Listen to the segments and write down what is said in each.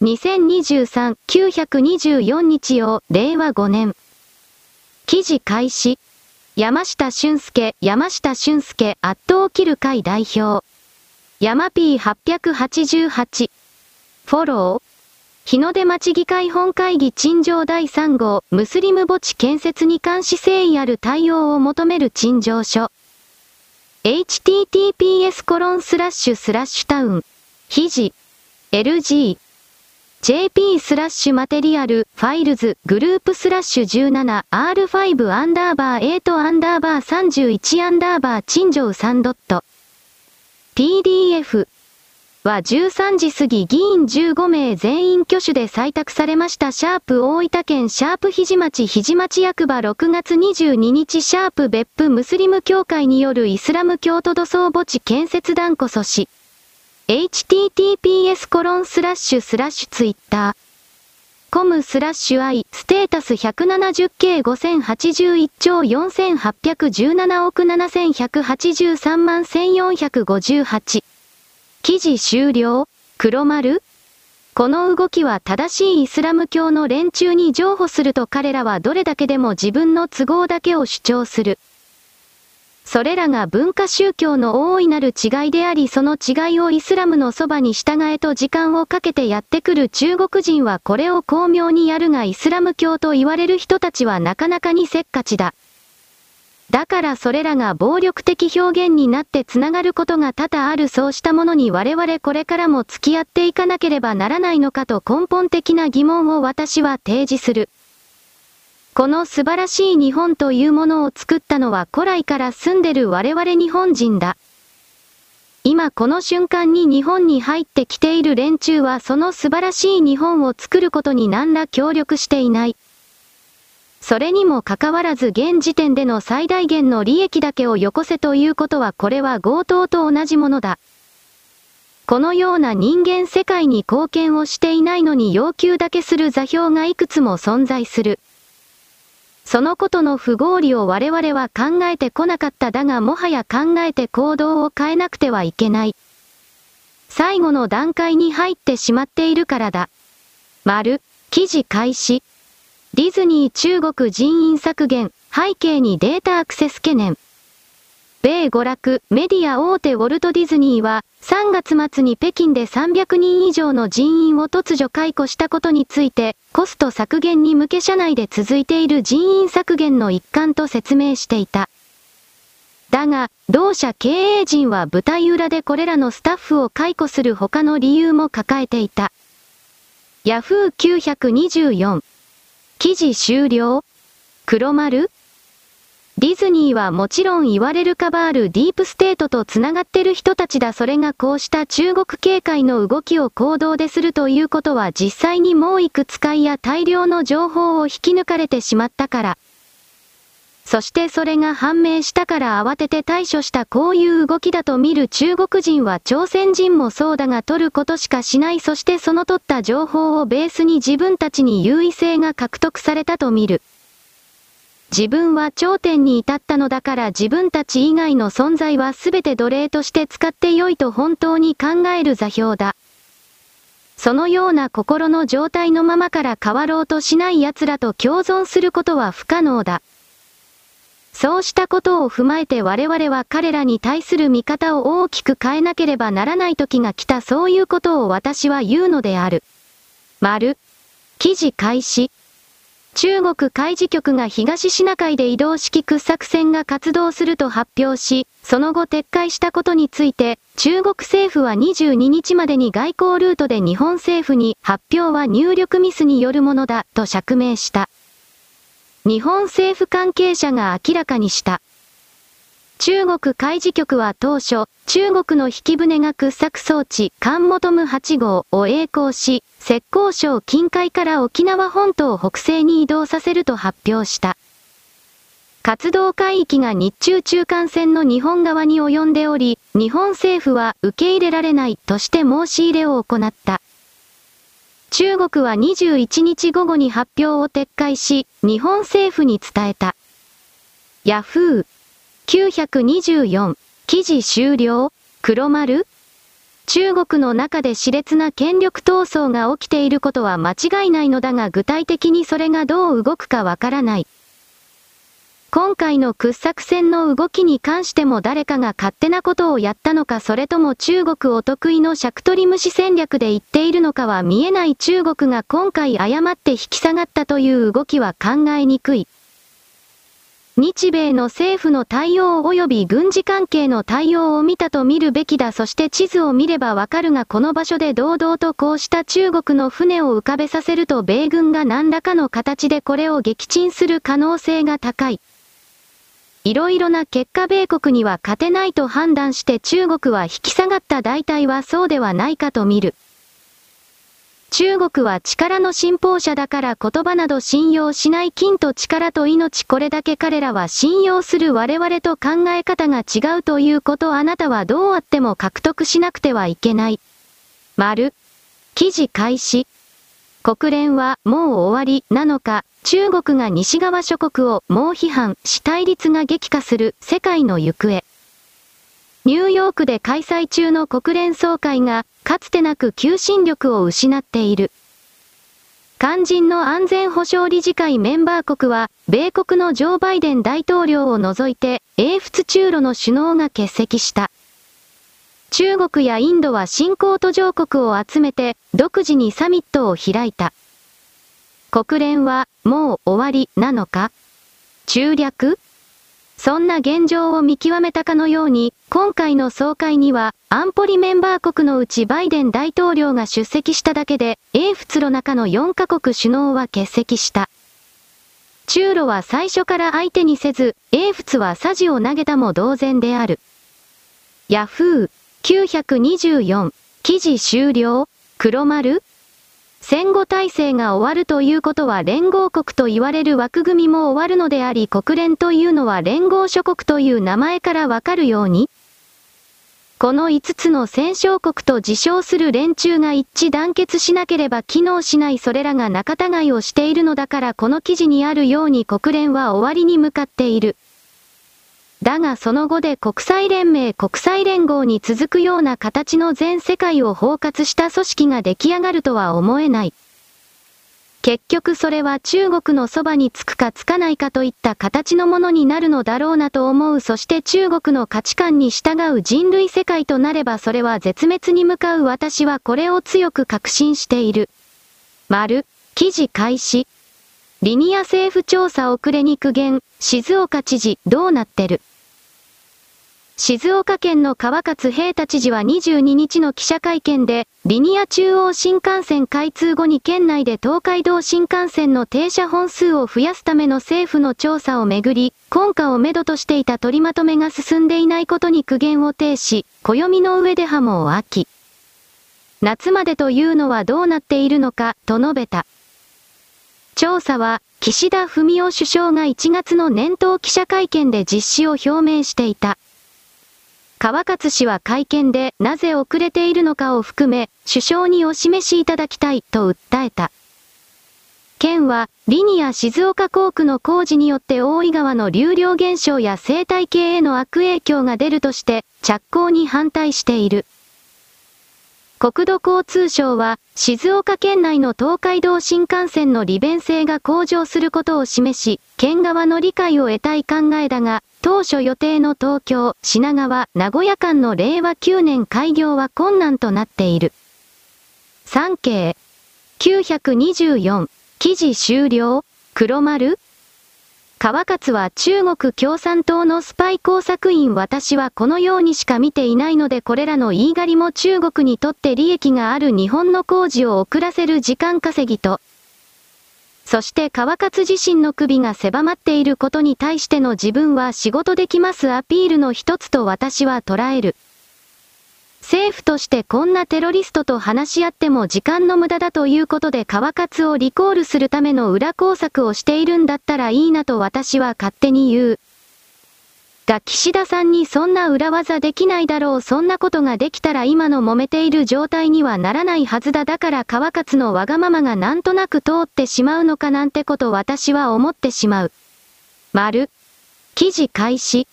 2023-924日曜、令和5年。記事開始。山下俊介、山下俊介、圧倒切る会代表。山 P888。フォロー。日の出町議会本会議陳情第3号、ムスリム墓地建設に関し誠意ある対応を求める陳情書。https コロンスラッシュスラッシュタウン。記事。LG。Jp スラッシュ material、files、group スラッシュ 17R5 アンダーバー8アンダーバー31アンダーバー陳情3ドット。PDF は13時過ぎ議員15名全員挙手で採択されましたシャープ大分県シャープひじ町ひじ町役場6月22日シャープ別府ムスリム協会によるイスラム教徒土葬墓地建設断固阻止。Https コロンスラッシュスラッシュツイッター。コムスラッシュ i ステータス 170K5081 兆4817億7183万1458。記事終了黒丸この動きは正しいイスラム教の連中に譲歩すると彼らはどれだけでも自分の都合だけを主張する。それらが文化宗教の大いなる違いでありその違いをイスラムのそばに従えと時間をかけてやってくる中国人はこれを巧妙にやるがイスラム教と言われる人たちはなかなかにせっかちだ。だからそれらが暴力的表現になってつながることが多々あるそうしたものに我々これからも付き合っていかなければならないのかと根本的な疑問を私は提示する。この素晴らしい日本というものを作ったのは古来から住んでる我々日本人だ。今この瞬間に日本に入ってきている連中はその素晴らしい日本を作ることに何ら協力していない。それにもかかわらず現時点での最大限の利益だけをよこせということはこれは強盗と同じものだ。このような人間世界に貢献をしていないのに要求だけする座標がいくつも存在する。そのことの不合理を我々は考えてこなかっただがもはや考えて行動を変えなくてはいけない。最後の段階に入ってしまっているからだ。丸、記事開始。ディズニー中国人員削減、背景にデータアクセス懸念。米娯楽、メディア大手ウォルト・ディズニーは、3月末に北京で300人以上の人員を突如解雇したことについて、コスト削減に向け社内で続いている人員削減の一環と説明していた。だが、同社経営陣は舞台裏でこれらのスタッフを解雇する他の理由も抱えていた。ヤフー924。記事終了黒丸ディズニーはもちろんいわゆるカバールディープステートと繋がってる人たちだそれがこうした中国警戒の動きを行動でするということは実際にもういくつかいや大量の情報を引き抜かれてしまったから。そしてそれが判明したから慌てて対処したこういう動きだと見る中国人は朝鮮人もそうだが取ることしかしないそしてその取った情報をベースに自分たちに優位性が獲得されたと見る。自分は頂点に至ったのだから自分たち以外の存在はすべて奴隷として使ってよいと本当に考える座標だ。そのような心の状態のままから変わろうとしない奴らと共存することは不可能だ。そうしたことを踏まえて我々は彼らに対する見方を大きく変えなければならない時が来たそういうことを私は言うのである。丸。記事開始。中国海事局が東シナ海で移動式掘削船が活動すると発表し、その後撤回したことについて、中国政府は22日までに外交ルートで日本政府に発表は入力ミスによるものだと釈明した。日本政府関係者が明らかにした。中国海事局は当初、中国の引き船が掘削装置、カンモトム8号を栄光し、浙江省近海から沖縄本島北西に移動させると発表した。活動海域が日中中間線の日本側に及んでおり、日本政府は受け入れられないとして申し入れを行った。中国は21日午後に発表を撤回し、日本政府に伝えた。ヤフー924、記事終了黒丸中国の中で熾烈な権力闘争が起きていることは間違いないのだが具体的にそれがどう動くかわからない。今回の掘削船の動きに関しても誰かが勝手なことをやったのかそれとも中国お得意の尺取り虫戦略で言っているのかは見えない中国が今回誤って引き下がったという動きは考えにくい。日米の政府の対応及び軍事関係の対応を見たと見るべきだそして地図を見ればわかるがこの場所で堂々とこうした中国の船を浮かべさせると米軍が何らかの形でこれを撃沈する可能性が高い。いろいろな結果米国には勝てないと判断して中国は引き下がった大体はそうではないかと見る。中国は力の信奉者だから言葉など信用しない金と力と命これだけ彼らは信用する我々と考え方が違うということあなたはどうあっても獲得しなくてはいけない。丸。記事開始。国連はもう終わりなのか、中国が西側諸国を猛批判し対立が激化する世界の行方。ニューヨークで開催中の国連総会が、かつてなく求心力を失っている。肝心の安全保障理事会メンバー国は、米国のジョー・バイデン大統領を除いて、英仏中ロの首脳が欠席した。中国やインドは新興途上国を集めて、独自にサミットを開いた。国連は、もう終わり、なのか？中略？そんな現状を見極めたかのように、今回の総会には、安保理メンバー国のうちバイデン大統領が出席しただけで、英仏ロ中の4カ国首脳は欠席した。中ロは最初から相手にせず、英仏はサジを投げたも同然である。ヤフー924記事終了黒丸戦後体制が終わるということは連合国と言われる枠組みも終わるのであり国連というのは連合諸国という名前からわかるようにこの5つの戦勝国と自称する連中が一致団結しなければ機能しないそれらが仲違いをしているのだからこの記事にあるように国連は終わりに向かっている。だがその後で国際連盟国際連合に続くような形の全世界を包括した組織が出来上がるとは思えない。結局それは中国のそばにつくかつかないかといった形のものになるのだろうなと思うそして中国の価値観に従う人類世界となればそれは絶滅に向かう私はこれを強く確信している。丸、記事開始。リニア政府調査遅れに苦言、静岡知事どうなってる？静岡県の川勝平太知事は22日の記者会見で、リニア中央新幹線開通後に県内で東海道新幹線の停車本数を増やすための政府の調査をめぐり、根拠をめどとしていた取りまとめが進んでいないことに苦言を呈し、暦の上で波も秋。夏までというのはどうなっているのか、と述べた。調査は、岸田文雄首相が1月の年頭記者会見で実施を表明していた。川勝氏は会見でなぜ遅れているのかを含め、首相にお示しいただきたいと訴えた。県は、リニア静岡工区の工事によって大井川の流量減少や生態系への悪影響が出るとして、着工に反対している。国土交通省は、静岡県内の東海道新幹線の利便性が向上することを示し、県側の理解を得たい考えだが、当初予定の東京、品川、名古屋間の令和9年開業は困難となっている。産経924記事終了黒丸。川勝は中国共産党のスパイ工作員私はこのようにしか見ていないのでこれらの言い狩りも中国にとって利益がある日本の工事を遅らせる時間稼ぎと、そして川勝自身の首が狭まっていることに対しての自分は仕事できますアピールの一つと私は捉える。政府としてこんなテロリストと話し合っても時間の無駄だということで川勝をリコールするための裏工作をしているんだったらいいなと私は勝手に言う。が岸田さんにそんな裏技できないだろうそんなことができたら今の揉めている状態にはならないはずだだから川勝のわがままがなんとなく通ってしまうのかなんてこと私は思ってしまう。丸。記事開始。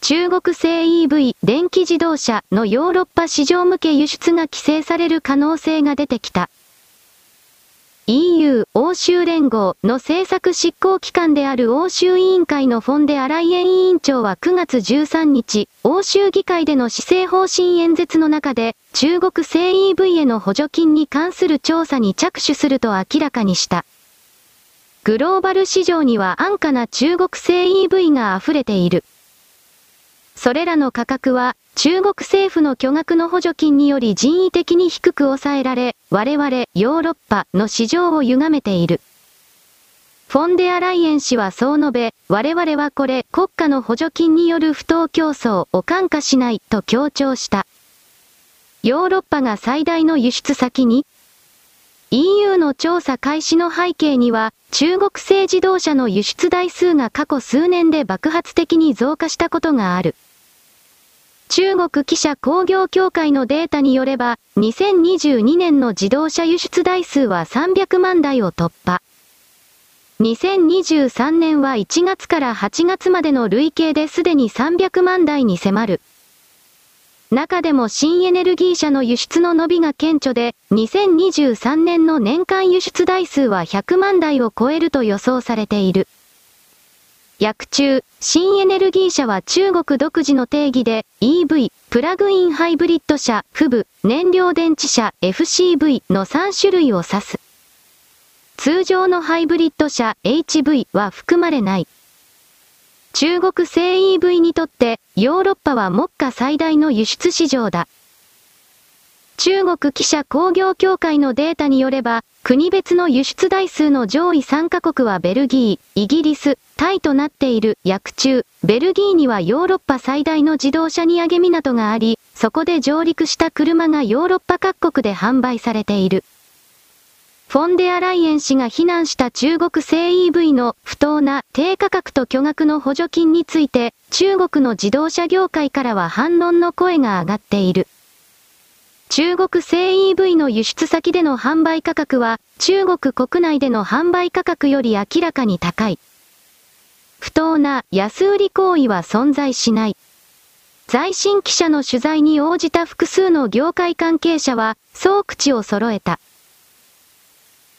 中国製 EV 電気自動車のヨーロッパ市場向け輸出が規制される可能性が出てきた。EU 欧州連合の政策執行機関である欧州委員会のフォンデアライエン委員長は9月13日、欧州議会での施政方針演説の中で、中国製 EV への補助金に関する調査に着手すると明らかにした。グローバル市場には安価な中国製 EV が溢れている。それらの価格は、中国政府の巨額の補助金により人為的に低く抑えられ、我々、ヨーロッパの市場を歪めている。フォンデアライエン氏はそう述べ、我々はこれ、国家の補助金による不当競争を感化しないと強調した。ヨーロッパが最大の輸出先に EU の調査開始の背景には、中国製自動車の輸出台数が過去数年で爆発的に増加したことがある。中国記者工業協会のデータによれば、2022年の自動車輸出台数は300万台を突破。2023年は1月から8月までの累計ですでに300万台に迫る。中でも新エネルギー車の輸出の伸びが顕著で、2023年の年間輸出台数は100万台を超えると予想されている。薬中、新エネルギー車は中国独自の定義で EV、プラグインハイブリッド車、不部、燃料電池車、FCV の3種類を指す。通常のハイブリッド車 HV は含まれない。中国製 EV にとってヨーロッパは目下最大の輸出市場だ。中国記者工業協会のデータによれば、国別の輸出台数の上位3カ国はベルギー、イギリス、タイとなっている薬中、ベルギーにはヨーロッパ最大の自動車荷上げ港があり、そこで上陸した車がヨーロッパ各国で販売されている。フォンデアライエン氏が非難した中国製 EV の不当な低価格と巨額の補助金について、中国の自動車業界からは反論の声が上がっている。中国製 EV の輸出先での販売価格は、中国国内での販売価格より明らかに高い。不当な安売り行為は存在しない。在新記者の取材に応じた複数の業界関係者は、そう口を揃えた。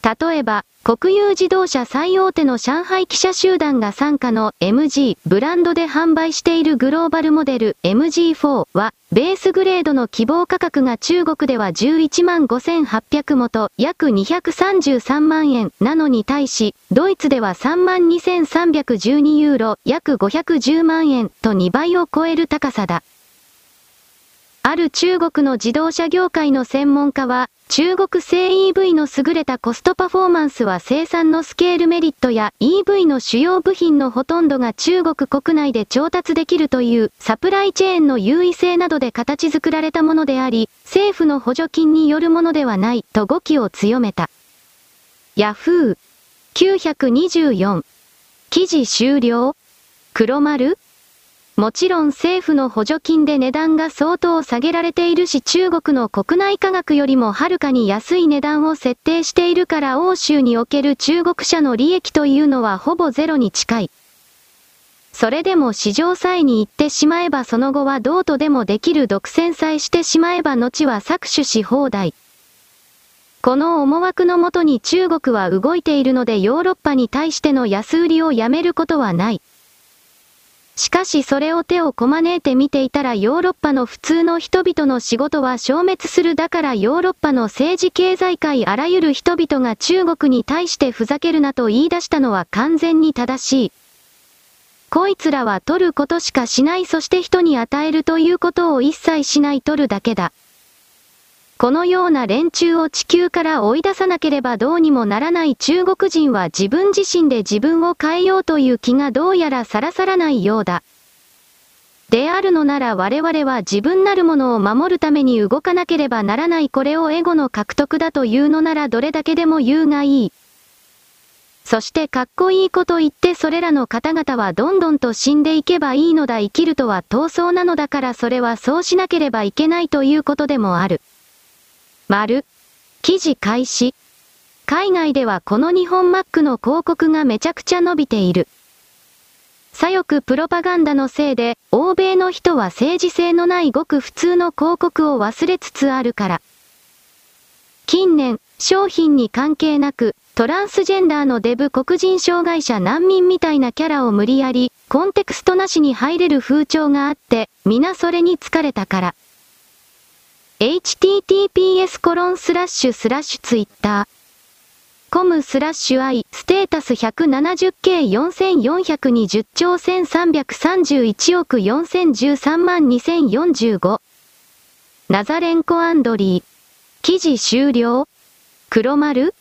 例えば、国有自動車最大手の上海記者集団が参加の MG ブランドで販売しているグローバルモデル MG4 は、ベースグレードの希望価格が中国では11万5800元約233万円なのに対し、ドイツでは3万2312ユーロ約510万円と2倍を超える高さだ。ある中国の自動車業界の専門家は、中国製 EV の優れたコストパフォーマンスは生産のスケールメリットや EV の主要部品のほとんどが中国国内で調達できるというサプライチェーンの優位性などで形作られたものであり、政府の補助金によるものではないと語気を強めた。ヤフー924記事終了。黒丸。もちろん政府の補助金で値段が相当下げられているし中国の国内価格よりもはるかに安い値段を設定しているから欧州における中国車の利益というのはほぼゼロに近い。それでも市場さえに行ってしまえばその後はどうとでもできる独占さえしてしまえば後は搾取し放題。この思惑のもとに中国は動いているのでヨーロッパに対しての安売りをやめることはない。しかしそれを手をこまねいて見ていたらヨーロッパの普通の人々の仕事は消滅するだからヨーロッパの政治経済界あらゆる人々が中国に対してふざけるなと言い出したのは完全に正しい。こいつらは取ることしかしないそして人に与えるということを一切しない取るだけだ。このような連中を地球から追い出さなければどうにもならない中国人は自分自身で自分を変えようという気がどうやらさらさらないようだ。であるのなら我々は自分なるものを守るために動かなければならないこれをエゴの獲得だというのならどれだけでも言うがいい。そしてかっこいいこと言ってそれらの方々はどんどんと死んでいけばいいのだ生きるとは闘争なのだからそれはそうしなければいけないということでもある。丸。記事開始。海外ではこの日本マックの広告がめちゃくちゃ伸びている。左翼プロパガンダのせいで、欧米の人は政治性のないごく普通の広告を忘れつつあるから。近年、商品に関係なく、トランスジェンダーのデブ黒人障害者難民みたいなキャラを無理やり、コンテクストなしに入れる風潮があって、皆それに疲れたから。Https コロンスラッシュスラッシュツイッター。コムスラッシュ i ステータス 170K4420 兆1331億4013万2045ナザレンコアンドリー。記事終了。黒丸。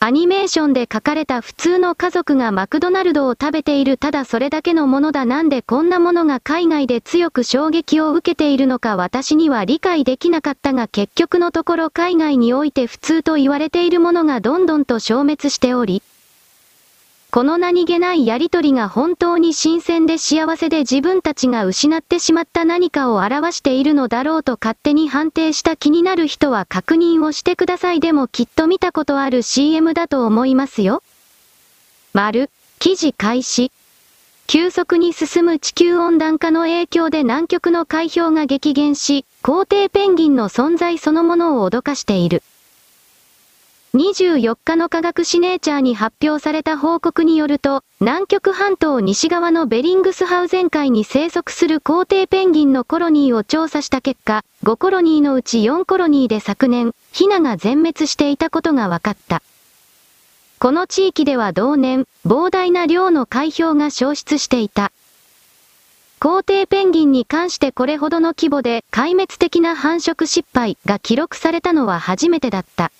アニメーションで書かれた普通の家族がマクドナルドを食べているただそれだけのものだなんでこんなものが海外で強く衝撃を受けているのか私には理解できなかったが結局のところ海外において普通と言われているものがどんどんと消滅しており、この何気ないやりとりが本当に新鮮で幸せで自分たちが失ってしまった何かを表しているのだろうと勝手に判定した気になる人は確認をしてくださいでもきっと見たことある CM だと思いますよ。丸、記事開始。急速に進む地球温暖化の影響で南極の海氷が激減し、皇帝ペンギンの存在そのものを脅かしている。24日の科学誌ネイチャーに発表された報告によると、南極半島西側のベリングスハウゼン海に生息する皇帝ペンギンのコロニーを調査した結果、5コロニーのうち4コロニーで昨年、ヒナが全滅していたことが分かった。この地域では同年、膨大な量の海氷が消失していた。皇帝ペンギンに関してこれほどの規模で壊滅的な繁殖失敗が記録されたのは初めてだった。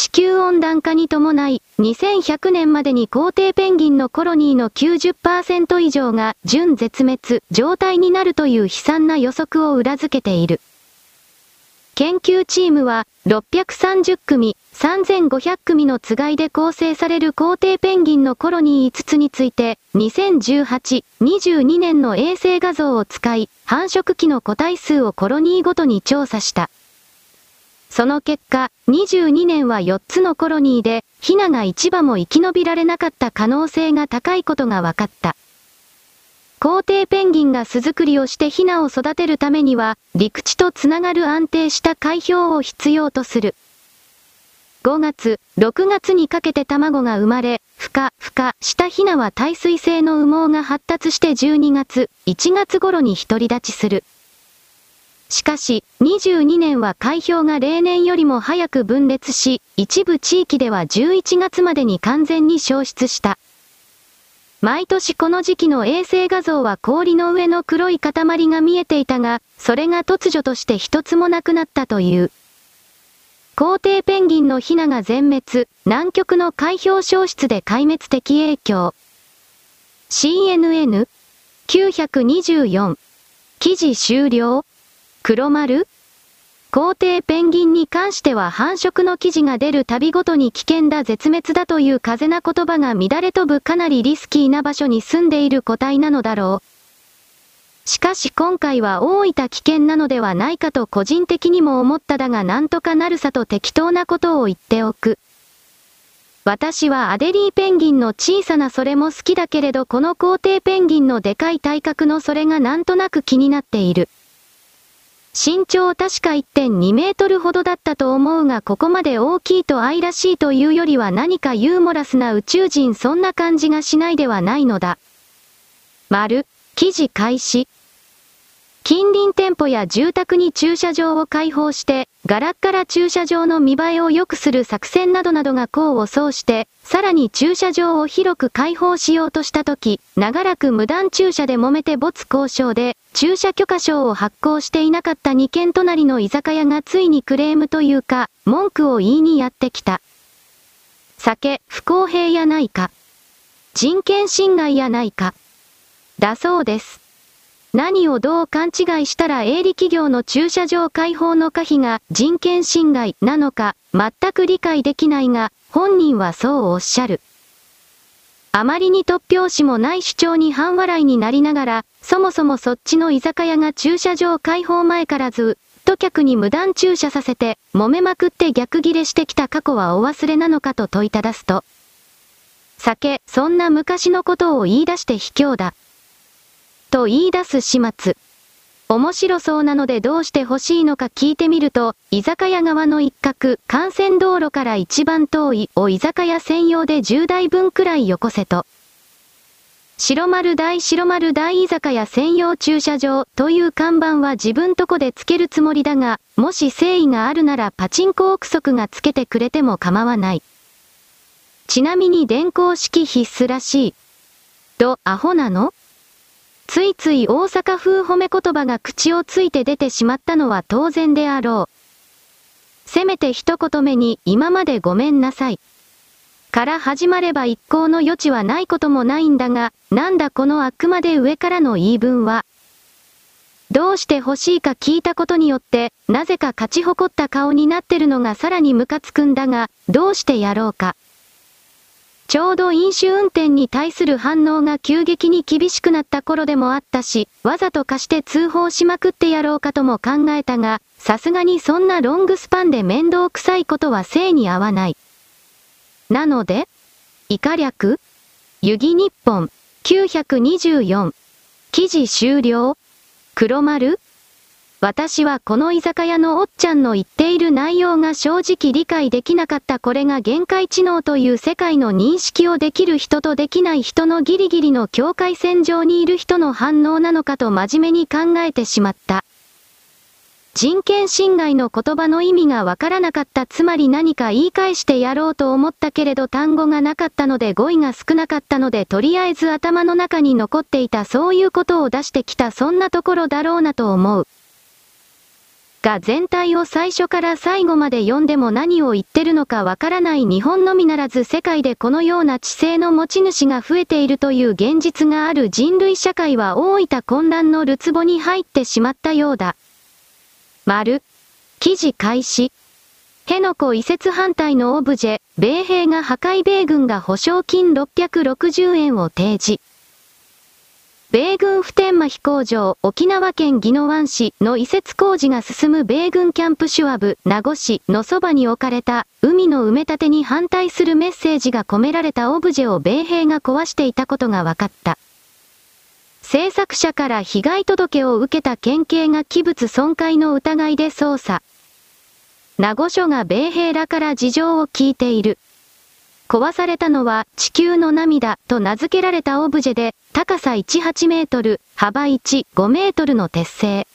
地球温暖化に伴い、2100年までに皇帝ペンギンのコロニーの90%以上が準絶滅状態になるという悲惨な予測を裏付けている。研究チームは、630組、3500組のつがいで構成される皇帝ペンギンのコロニー5つについて、2018、22年の衛星画像を使い、繁殖期の個体数をコロニーごとに調査した。その結果、22年は4つのコロニーで、ヒナが一羽も生き延びられなかった可能性が高いことが分かった。皇帝ペンギンが巣作りをしてヒナを育てるためには、陸地とつながる安定した海氷を必要とする。5月、6月にかけて卵が生まれ、孵化、孵化したヒナは耐水性の羽毛が発達して12月、1月頃に独り立ちする。しかし、22年は海氷が例年よりも早く分裂し、一部地域では11月までに完全に消失した。毎年この時期の衛星画像は氷の上の黒い塊が見えていたが、それが突如として一つもなくなったという。皇帝ペンギンのヒナが全滅、南極の海氷消失で壊滅的影響。CNN 924記事終了黒丸？皇帝ペンギンに関しては繁殖の記事が出るたびごとに危険だ絶滅だという風な言葉が乱れ飛ぶかなりリスキーな場所に住んでいる個体なのだろう。しかし今回は大いた危険なのではないかと個人的にも思っただがなんとかなるさと適当なことを言っておく。私はアデリーペンギンの小さなそれも好きだけれどこの皇帝ペンギンのでかい体格のそれがなんとなく気になっている。身長確か1.2メートルほどだったと思うがここまで大きいと愛らしいというよりは何かユーモラスな宇宙人そんな感じがしないではないのだ。丸、記事開始。近隣店舗や住宅に駐車場を開放して、ガラッガラ駐車場の見栄えを良くする作戦などなどが功を奏して、さらに駐車場を広く開放しようとしたとき、長らく無断駐車で揉めて没交渉で、駐車許可証を発行していなかった2軒隣の居酒屋がついにクレームというか、文句を言いにやってきた。酒、不公平やないか。人権侵害やないか。だそうです。何をどう勘違いしたら営利企業の駐車場開放の可否が人権侵害なのか全く理解できないが、本人はそうおっしゃる。あまりに突拍子もない主張に半笑いになりながら、そもそもそっちの居酒屋が駐車場開放前からずっと客に無断駐車させて、揉めまくって逆ギレしてきた過去はお忘れなのかと問いただすと、酒、そんな昔のことを言い出して卑怯だ。と言い出す始末。面白そうなのでどうして欲しいのか聞いてみると、居酒屋側の一角、幹線道路から一番遠い、お居酒屋専用で10台分くらいよこせと。白丸大白丸大居酒屋専用駐車場という看板は自分とこでつけるつもりだが、もし誠意があるならパチンコ憶測がつけてくれても構わない。ちなみに電光式必須らしい。と、アホなの？ついつい大阪風褒め言葉が口をついて出てしまったのは当然であろう。せめて一言目に今までごめんなさい。から始まれば一向の余地はないこともないんだが、なんだこのあくまで上からの言い分は。どうして欲しいか聞いたことによって、なぜか勝ち誇った顔になってるのがさらにムカつくんだが、どうしてやろうか。ちょうど飲酒運転に対する反応が急激に厳しくなった頃でもあったし、わざと貸して通報しまくってやろうかとも考えたが、さすがにそんなロングスパンで面倒くさいことは性に合わない。なので、以下略湯木日本924記事終了黒丸私はこの居酒屋のおっちゃんの言っている内容が正直理解できなかったこれが限界知能という世界の認識をできる人とできない人のギリギリの境界線上にいる人の反応なのかと真面目に考えてしまった。人権侵害の言葉の意味がわからなかったつまり何か言い返してやろうと思ったけれど単語がなかったので語彙が少なかったのでとりあえず頭の中に残っていたそういうことを出してきたそんなところだろうなと思う。が全体を最初から最後まで読んでも何を言ってるのかわからない日本のみならず世界でこのような知性の持ち主が増えているという現実がある人類社会は大分混乱のるつぼに入ってしまったようだ。丸。記事開始。辺野古移設反対のオブジェ、米兵が破壊米軍が保証金660円を提示。米軍普天間飛行場、沖縄県宜野湾市の移設工事が進む米軍キャンプシュワブ、名護市のそばに置かれた、海の埋め立てに反対するメッセージが込められたオブジェを米兵が壊していたことが分かった。制作者から被害届を受けた県警が器物損壊の疑いで捜査。名護署が米兵らから事情を聞いている。壊されたのは地球の涙と名付けられたオブジェで、高さ18メートル、幅1、5メートルの鉄製。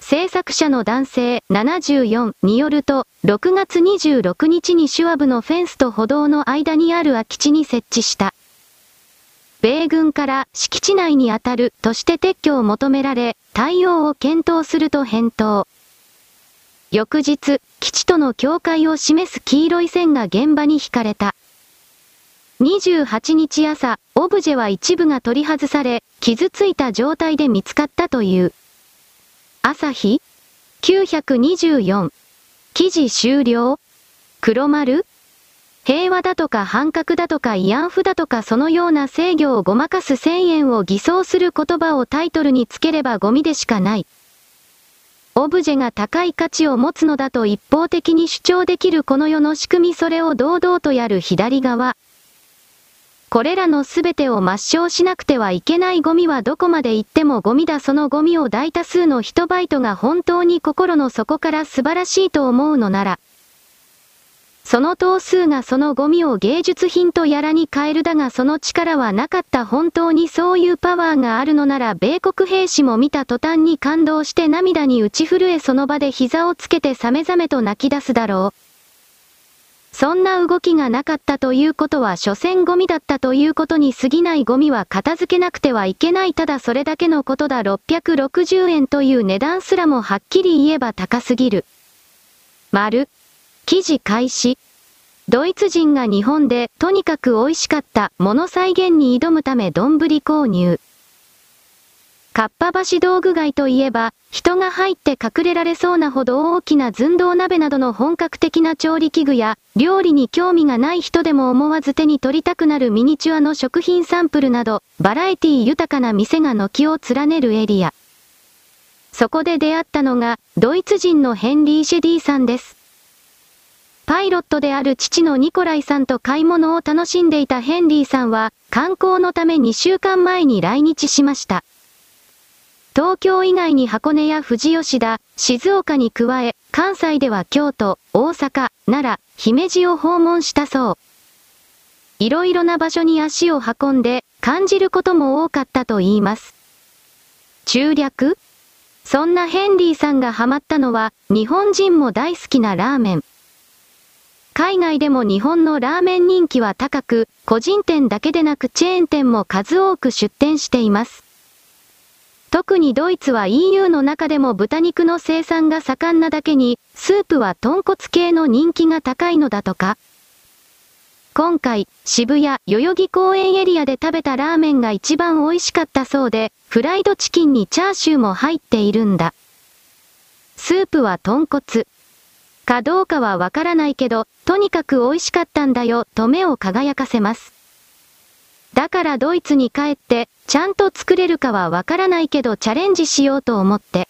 制作者の男性74によると、6月26日にシュワブのフェンスと歩道の間にある空き地に設置した。米軍から敷地内に当たるとして撤去を求められ、対応を検討すると返答。翌日、基地との境界を示す黄色い線が現場に引かれた。28日朝、オブジェは一部が取り外され、傷ついた状態で見つかったという。朝日 ?924。記事終了黒丸平和だとか反核だとか慰安婦だとかそのような制御をごまかす1000円を偽装する言葉をタイトルにつければゴミでしかない。オブジェが高い価値を持つのだと一方的に主張できるこの世の仕組みそれを堂々とやる左側。これらの全てを抹消しなくてはいけないゴミはどこまで行ってもゴミだそのゴミを大多数の人バイトが本当に心の底から素晴らしいと思うのなら、その頭数がそのゴミを芸術品とやらに変えるだがその力はなかった本当にそういうパワーがあるのなら米国兵士も見た途端に感動して涙に打ち震えその場で膝をつけてさめざめと泣き出すだろう。そんな動きがなかったということは所詮ゴミだったということに過ぎないゴミは片付けなくてはいけないただそれだけのことだ660円という値段すらもはっきり言えば高すぎる。丸。記事開始。ドイツ人が日本でとにかく美味しかったもの再現に挑むため丼購入。かっぱ橋道具街といえば、人が入って隠れられそうなほど大きな寸胴鍋などの本格的な調理器具や、料理に興味がない人でも思わず手に取りたくなるミニチュアの食品サンプルなど、バラエティ豊かな店が軒を連ねるエリア。そこで出会ったのが、ドイツ人のヘンリー・シェディさんです。パイロットである父のニコライさんと買い物を楽しんでいたヘンリーさんは、観光のため2週間前に来日しました。東京以外に箱根や富士吉田、静岡に加え、関西では京都、大阪、奈良、姫路を訪問したそう。いろいろな場所に足を運んで、感じることも多かったと言います。中略？そんなヘンリーさんがハマったのは、日本人も大好きなラーメン。海外でも日本のラーメン人気は高く、個人店だけでなくチェーン店も数多く出店しています。特にドイツは EU の中でも豚肉の生産が盛んなだけに、スープは豚骨系の人気が高いのだとか。今回、渋谷、代々木公園エリアで食べたラーメンが一番美味しかったそうで、フライドチキンにチャーシューも入っているんだ。スープは豚骨。かどうかはわからないけど、とにかく美味しかったんだよ、と目を輝かせます。だからドイツに帰って、ちゃんと作れるかはわからないけどチャレンジしようと思って。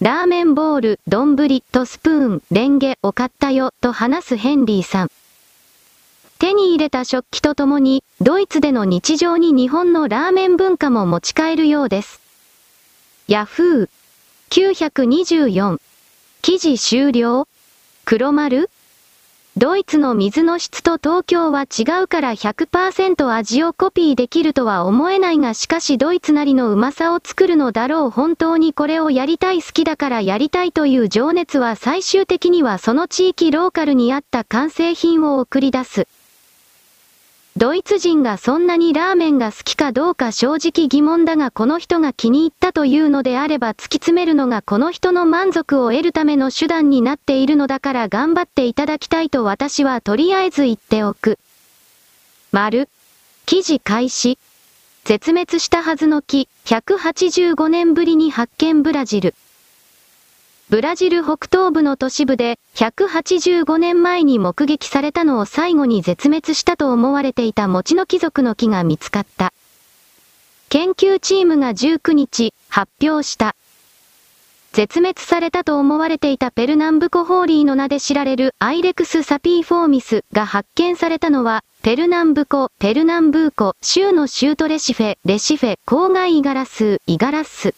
ラーメンボール、丼とスプーン、レンゲを買ったよ、と話すヘンリーさん。手に入れた食器とともに、ドイツでの日常に日本のラーメン文化も持ち帰るようです。ヤフー924記事終了？黒丸？ドイツの水の質と東京は違うから100%味をコピーできるとは思えないがしかしドイツなりのうまさを作るのだろう。本当にこれをやりたい好きだからやりたいという情熱は最終的にはその地域ローカルにあった完成品を送り出す。ドイツ人がそんなにラーメンが好きかどうか正直疑問だがこの人が気に入ったというのであれば突き詰めるのがこの人の満足を得るための手段になっているのだから頑張っていただきたいと私はとりあえず言っておく。丸。記事開始。絶滅したはずの木、185年ぶりに発見ブラジル。ブラジル北東部の都市部で185年前に目撃されたのを最後に絶滅したと思われていた餅の貴族の木が見つかった。研究チームが19日発表した。絶滅されたと思われていたペルナンブコホーリーの名で知られるアイレクス・サピーフォーミスが発見されたのは、ペルナンブコ、ペルナンブーコ、州のシュートレシフェ、レシフェ、郊外イガラス、イガラス。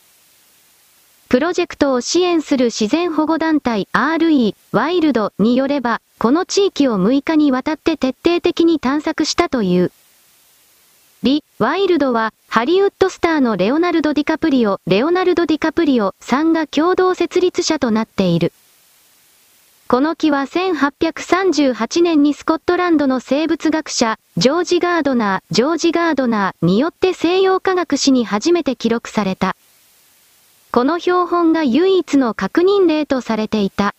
プロジェクトを支援する自然保護団体 RE ワイルドによれば、この地域を6日にわたって徹底的に探索したという。リ・ワイルドは、ハリウッドスターのレオナルド・ディカプリオ、レオナルド・ディカプリオさんが共同設立者となっている。この木は1838年にスコットランドの生物学者、ジョージ・ガードナー、ジョージ・ガードナーによって西洋科学史に初めて記録された。この標本が唯一の確認例とされていた。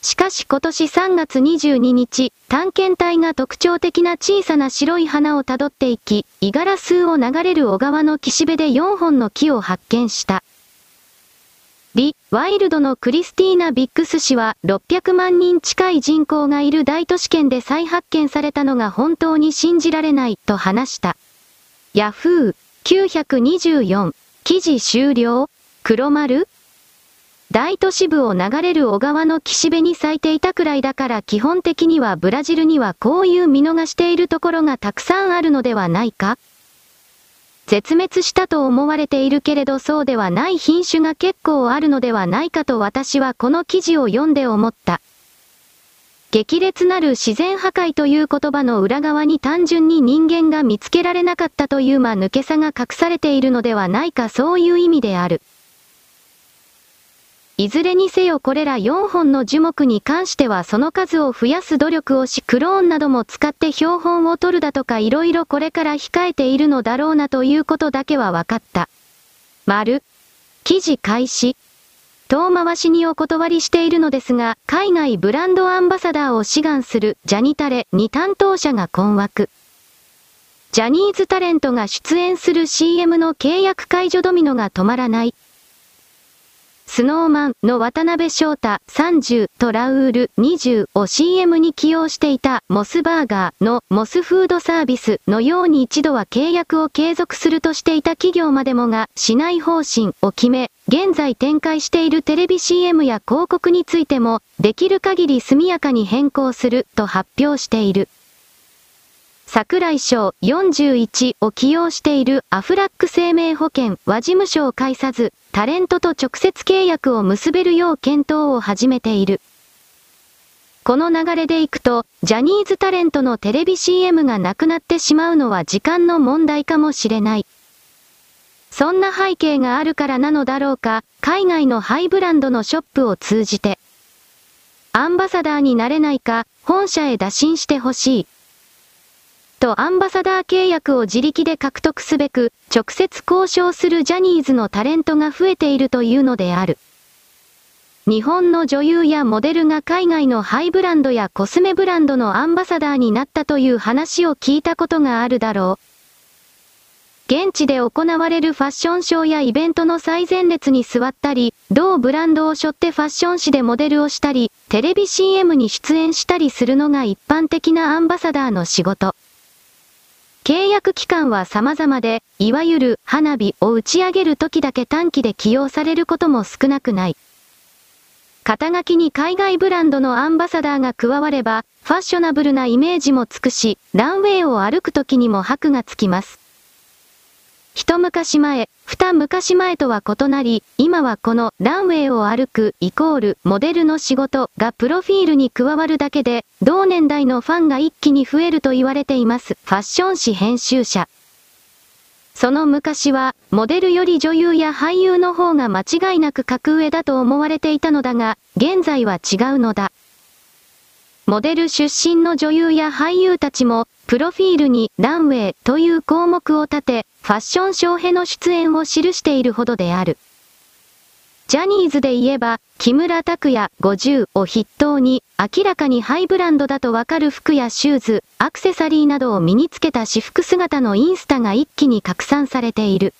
しかし今年3月22日、探検隊が特徴的な小さな白い花をたどっていき、イガラスを流れる小川の岸辺で4本の木を発見した。リ・ワイルドのクリスティーナ・ビックス氏は600万人近い人口がいる大都市圏で再発見されたのが本当に信じられないと話した。ヤフー924記事終了？黒丸？大都市部を流れる小川の岸辺に咲いていたくらいだから基本的にはブラジルにはこういう見逃しているところがたくさんあるのではないか？絶滅したと思われているけれどそうではない品種が結構あるのではないかと私はこの記事を読んで思った。激烈なる自然破壊という言葉の裏側に単純に人間が見つけられなかったという間抜けさが隠されているのではないかそういう意味である。いずれにせよこれら4本の樹木に関してはその数を増やす努力をしクローンなども使って標本を取るだとか色々これから控えているのだろうなということだけは分かった。丸。記事開始。遠回しにお断りしているのですが、海外ブランドアンバサダーを志願するジャニタレに担当者が困惑。ジャニーズタレントが出演する CM の契約解除ドミノが止まらない。スノーマンの渡辺翔太30とラウール20を CM に起用していたモスバーガーのモスフードサービスのように一度は契約を継続するとしていた企業までもがしない方針を決め、現在展開しているテレビ CM や広告についてもできる限り速やかに変更すると発表している。桜井翔41を起用しているアフラック生命保険は事務所を介さず、タレントと直接契約を結べるよう検討を始めている。この流れでいくと、ジャニーズタレントのテレビ CM がなくなってしまうのは時間の問題かもしれない。そんな背景があるからなのだろうか、海外のハイブランドのショップを通じて、アンバサダーになれないか、本社へ打診してほしい。とアンバサダー契約を自力で獲得すべく、直接交渉するジャニーズのタレントが増えているというのである。日本の女優やモデルが海外のハイブランドやコスメブランドのアンバサダーになったという話を聞いたことがあるだろう。現地で行われるファッションショーやイベントの最前列に座ったり、同ブランドを背負ってファッション誌でモデルをしたり、テレビ CM に出演したりするのが一般的なアンバサダーの仕事。契約期間は様々で、いわゆる花火を打ち上げる時だけ短期で起用されることも少なくない。肩書きに海外ブランドのアンバサダーが加われば、ファッショナブルなイメージもつくし、ランウェイを歩く時にも箔がつきます。一昔前、二昔前とは異なり、今はこのランウェイを歩くイコールモデルの仕事がプロフィールに加わるだけで、同年代のファンが一気に増えると言われています。ファッション誌編集者。その昔は、モデルより女優や俳優の方が間違いなく格上だと思われていたのだが、現在は違うのだ。モデル出身の女優や俳優たちも、プロフィールにランウェイという項目を立て、ファッションショーへの出演を記しているほどである。ジャニーズで言えば、木村拓哉50を筆頭に、明らかにハイブランドだとわかる服やシューズ、アクセサリーなどを身につけた私服姿のインスタが一気に拡散されている。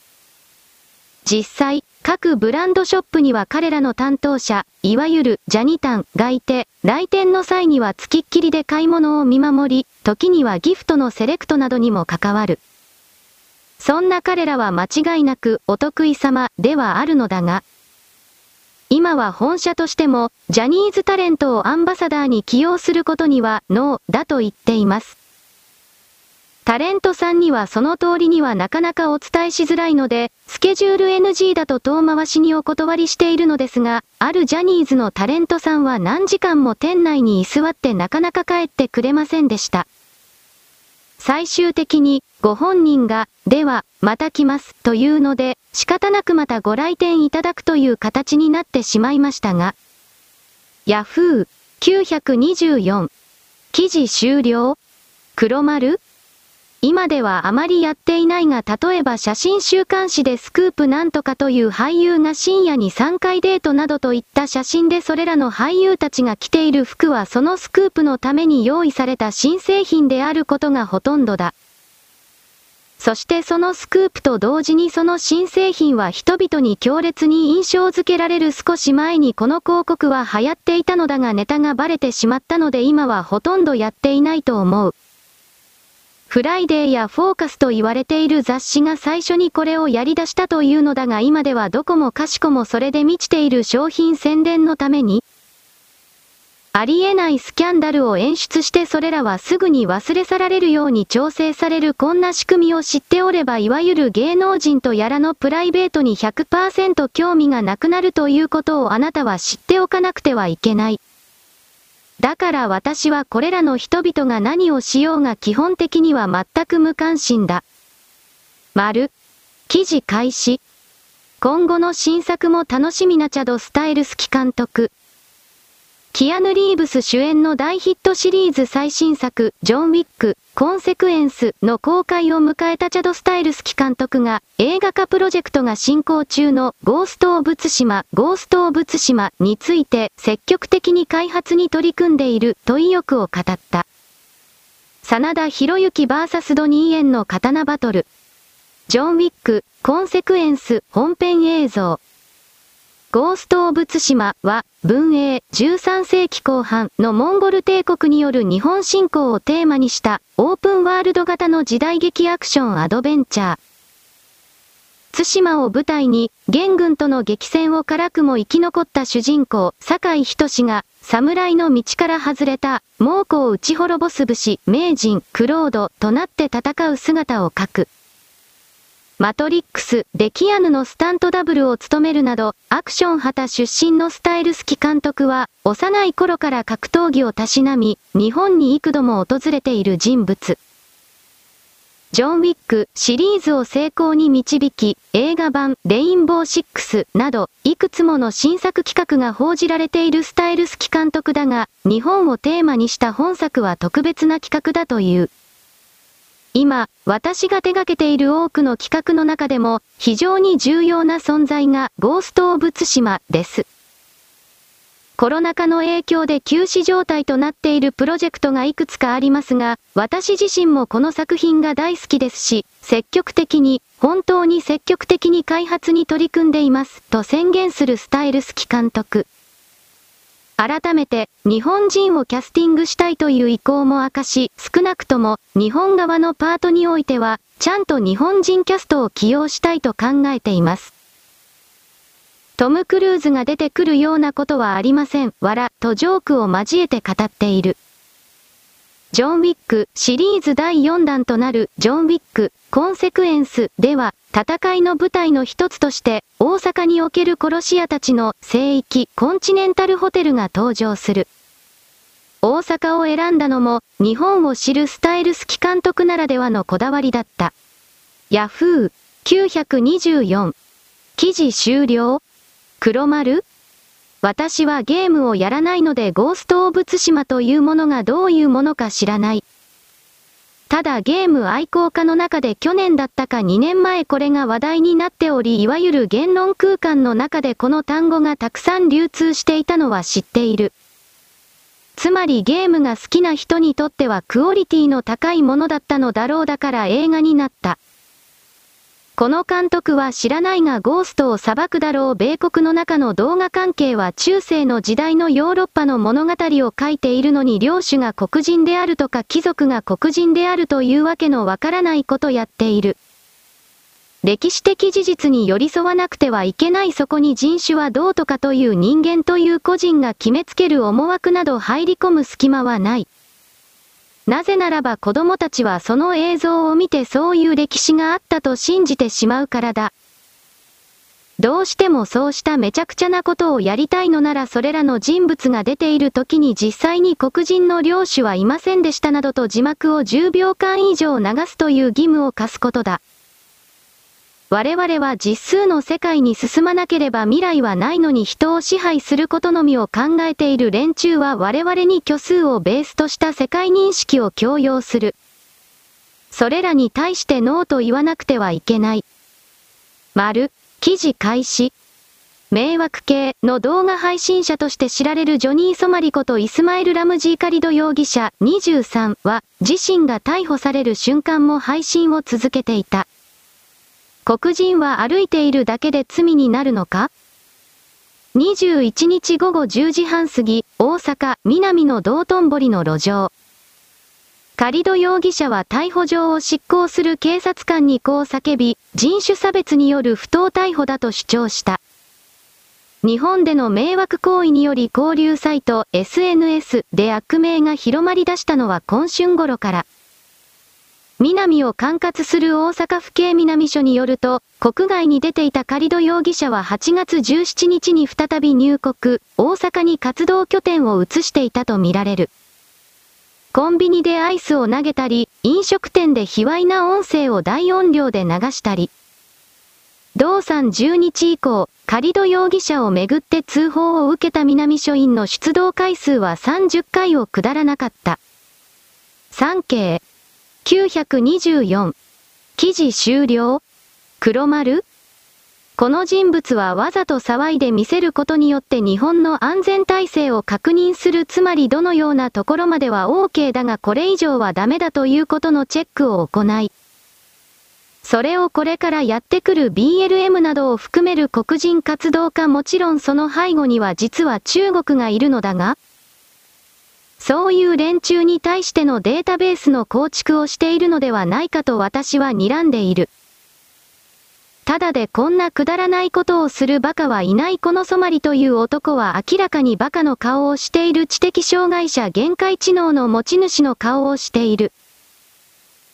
実際、各ブランドショップには彼らの担当者、いわゆるジャニタンがいて、来店の際には付きっきりで買い物を見守り、時にはギフトのセレクトなどにも関わる。そんな彼らは間違いなくお得意様ではあるのだが、今は本社としても、ジャニーズタレントをアンバサダーに起用することにはノーだと言っています。タレントさんにはその通りにはなかなかお伝えしづらいので、スケジュール NG だと遠回しにお断りしているのですが、あるジャニーズのタレントさんは何時間も店内に居座ってなかなか帰ってくれませんでした。最終的に、ご本人が、では、また来ます、というので、仕方なくまたご来店いただくという形になってしまいましたが、Yahoo! 924記事終了黒丸今ではあまりやっていないが例えば写真週刊誌でスクープなんとかという俳優が深夜に3回デートなどといった写真でそれらの俳優たちが着ている服はそのスクープのために用意された新製品であることがほとんどだ。そしてそのスクープと同時にその新製品は人々に強烈に印象づけられる少し前にこの広告は流行っていたのだがネタがバレてしまったので今はほとんどやっていないと思う。フライデーやフォーカスと言われている雑誌が最初にこれをやり出したというのだが今ではどこもかしこもそれで満ちている商品宣伝のために、ありえないスキャンダルを演出してそれらはすぐに忘れ去られるように調整されるこんな仕組みを知っておればいわゆる芸能人とやらのプライベートに100%興味がなくなるということをあなたは知っておかなくてはいけない。だから私はこれらの人々が何をしようが基本的には全く無関心だ。丸。記事開始。今後の新作も楽しみなチャド・スタイルスキ監督。キアヌ・リーブス主演の大ヒットシリーズ最新作、ジョン・ウィック、コンセクエンスの公開を迎えたチャド・スタイルスキ監督が、映画化プロジェクトが進行中のゴースト・オブ・ツシマ、ゴースト・オブ・ツシマについて積極的に開発に取り組んでいると意欲を語った。真田広之 VS ドニーエンの刀バトル。ジョン・ウィック、コンセクエンス本編映像。ゴースト・オブ・ツシマは、文英13世紀後半のモンゴル帝国による日本侵攻をテーマにしたオープンワールド型の時代劇アクションアドベンチャー。対馬を舞台に、元軍との激戦を辛くも生き残った主人公、坂井仁が、侍の道から外れた、猛虎を打ち滅ぼす武士、名人、クロードとなって戦う姿を描く。マトリックス、デキアヌのスタントダブルを務めるなど、アクション旗出身のスタイルスキ監督は、幼い頃から格闘技をたしなみ、日本に幾度も訪れている人物。ジョン・ウィックシリーズを成功に導き、映画版レインボーシックスなど、いくつもの新作企画が報じられているスタイルスキ監督だが、日本をテーマにした本作は特別な企画だという。今、私が手掛けている多くの企画の中でも、非常に重要な存在がゴースト・オブ・ツシマです。コロナ禍の影響で休止状態となっているプロジェクトがいくつかありますが、私自身もこの作品が大好きですし、積極的に、本当に積極的に開発に取り組んでいます、と宣言するスタイルスキ監督。改めて、日本人をキャスティングしたいという意向も明かし、少なくとも、日本側のパートにおいては、ちゃんと日本人キャストを起用したいと考えています。トム・クルーズが出てくるようなことはありません、わら、とジョークを交えて語っている。ジョン・ウィックシリーズ第4弾となるジョン・ウィックコンセクエンスでは戦いの舞台の一つとして大阪における殺し屋たちの聖域コンチネンタルホテルが登場する。大阪を選んだのも日本を知るスタイルスキ監督ならではのこだわりだった。ヤフー924記事終了黒丸私はゲームをやらないのでゴースト・オブ・ツシマというものがどういうものか知らない。ただゲーム愛好家の中で去年だったか2年前これが話題になっておりいわゆる言論空間の中でこの単語がたくさん流通していたのは知っている。つまりゲームが好きな人にとってはクオリティの高いものだったのだろうだから映画になった。この監督は知らないがゴーストを裁くだろう米国の中の動画関係は中世の時代のヨーロッパの物語を書いているのに領主が黒人であるとか貴族が黒人であるというわけのわからないことやっている。歴史的事実に寄り添わなくてはいけないそこに人種はどうとかという人間という個人が決めつける思惑など入り込む隙間はない。なぜならば子供たちはその映像を見てそういう歴史があったと信じてしまうからだ。どうしてもそうしためちゃくちゃなことをやりたいのならそれらの人物が出ている時に実際に黒人の領主はいませんでしたなどと字幕を10秒間以上流すという義務を課すことだ。我々は実数の世界に進まなければ未来はないのに人を支配することのみを考えている連中は我々に虚数をベースとした世界認識を強要する。それらに対してノーと言わなくてはいけない。丸、記事開始。迷惑系の動画配信者として知られるジョニー・ソマリコとイスマイル・ラムジー・カリド容疑者23は自身が逮捕される瞬間も配信を続けていた。黒人は歩いているだけで罪になるのか ?21 日午後10時半過ぎ、大阪、南の道頓堀の路上。カリド容疑者は逮捕状を執行する警察官にこう叫び、人種差別による不当逮捕だと主張した。日本での迷惑行為により交流サイト SNS で悪名が広まり出したのは今春頃から。南を管轄する大阪府警南署によると、国外に出ていたカリド容疑者は8月17日に再び入国、大阪に活動拠点を移していたとみられる。コンビニでアイスを投げたり、飲食店で卑猥な音声を大音量で流したり。同3 10日以降、カリド容疑者をめぐって通報を受けた南署員の出動回数は30回を下らなかった。産経924。記事終了黒丸この人物はわざと騒いで見せることによって日本の安全体制を確認するつまりどのようなところまでは OK だがこれ以上はダメだということのチェックを行い、それをこれからやってくる BLM などを含める黒人活動家もちろんその背後には実は中国がいるのだが、そういう連中に対してのデータベースの構築をしているのではないかと私は睨んでいる。ただでこんなくだらないことをする馬鹿はいないこのソマリという男は明らかに馬鹿の顔をしている知的障害者限界知能の持ち主の顔をしている。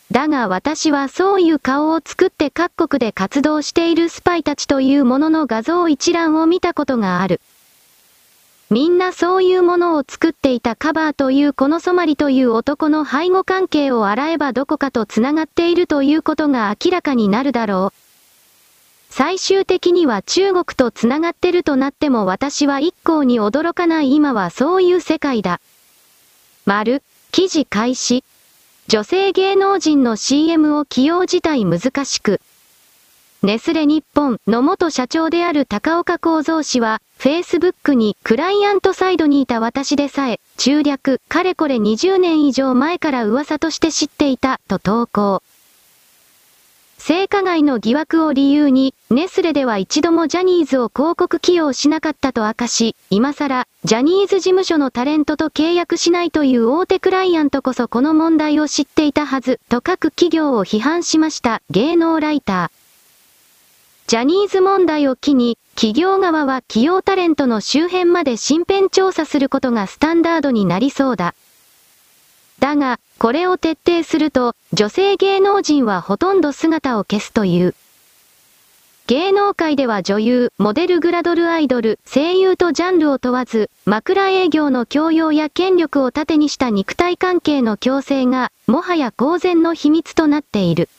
だが私はそういう顔を作って各国で活動しているスパイたちというものの画像一覧を見たことがある。みんなそういうものを作っていたカバーというこのソマリという男の背後関係を洗えばどこかと繋がっているということが明らかになるだろう。最終的には中国と繋がってるとなっても私は一向に驚かない今はそういう世界だ。丸、記事開始。女性芸能人の CM を起用自体難しく。ネスレ日本の元社長である高岡幸三氏は、Facebook にクライアントサイドにいた私でさえ、中略、かれこれ20年以上前から噂として知っていた、と投稿。性加害の疑惑を理由に、ネスレでは一度もジャニーズを広告起用しなかったと明かし、今更、ジャニーズ事務所のタレントと契約しないという大手クライアントこそこの問題を知っていたはず、と各企業を批判しました芸能ライター。ジャニーズ問題を機に、企業側は起用タレントの周辺まで身辺調査することがスタンダードになりそうだ。だが、これを徹底すると、女性芸能人はほとんど姿を消すという。芸能界では女優、モデルグラドルアイドル、声優とジャンルを問わず、枕営業の強要や権力を盾にした肉体関係の強制が、もはや公然の秘密となっている。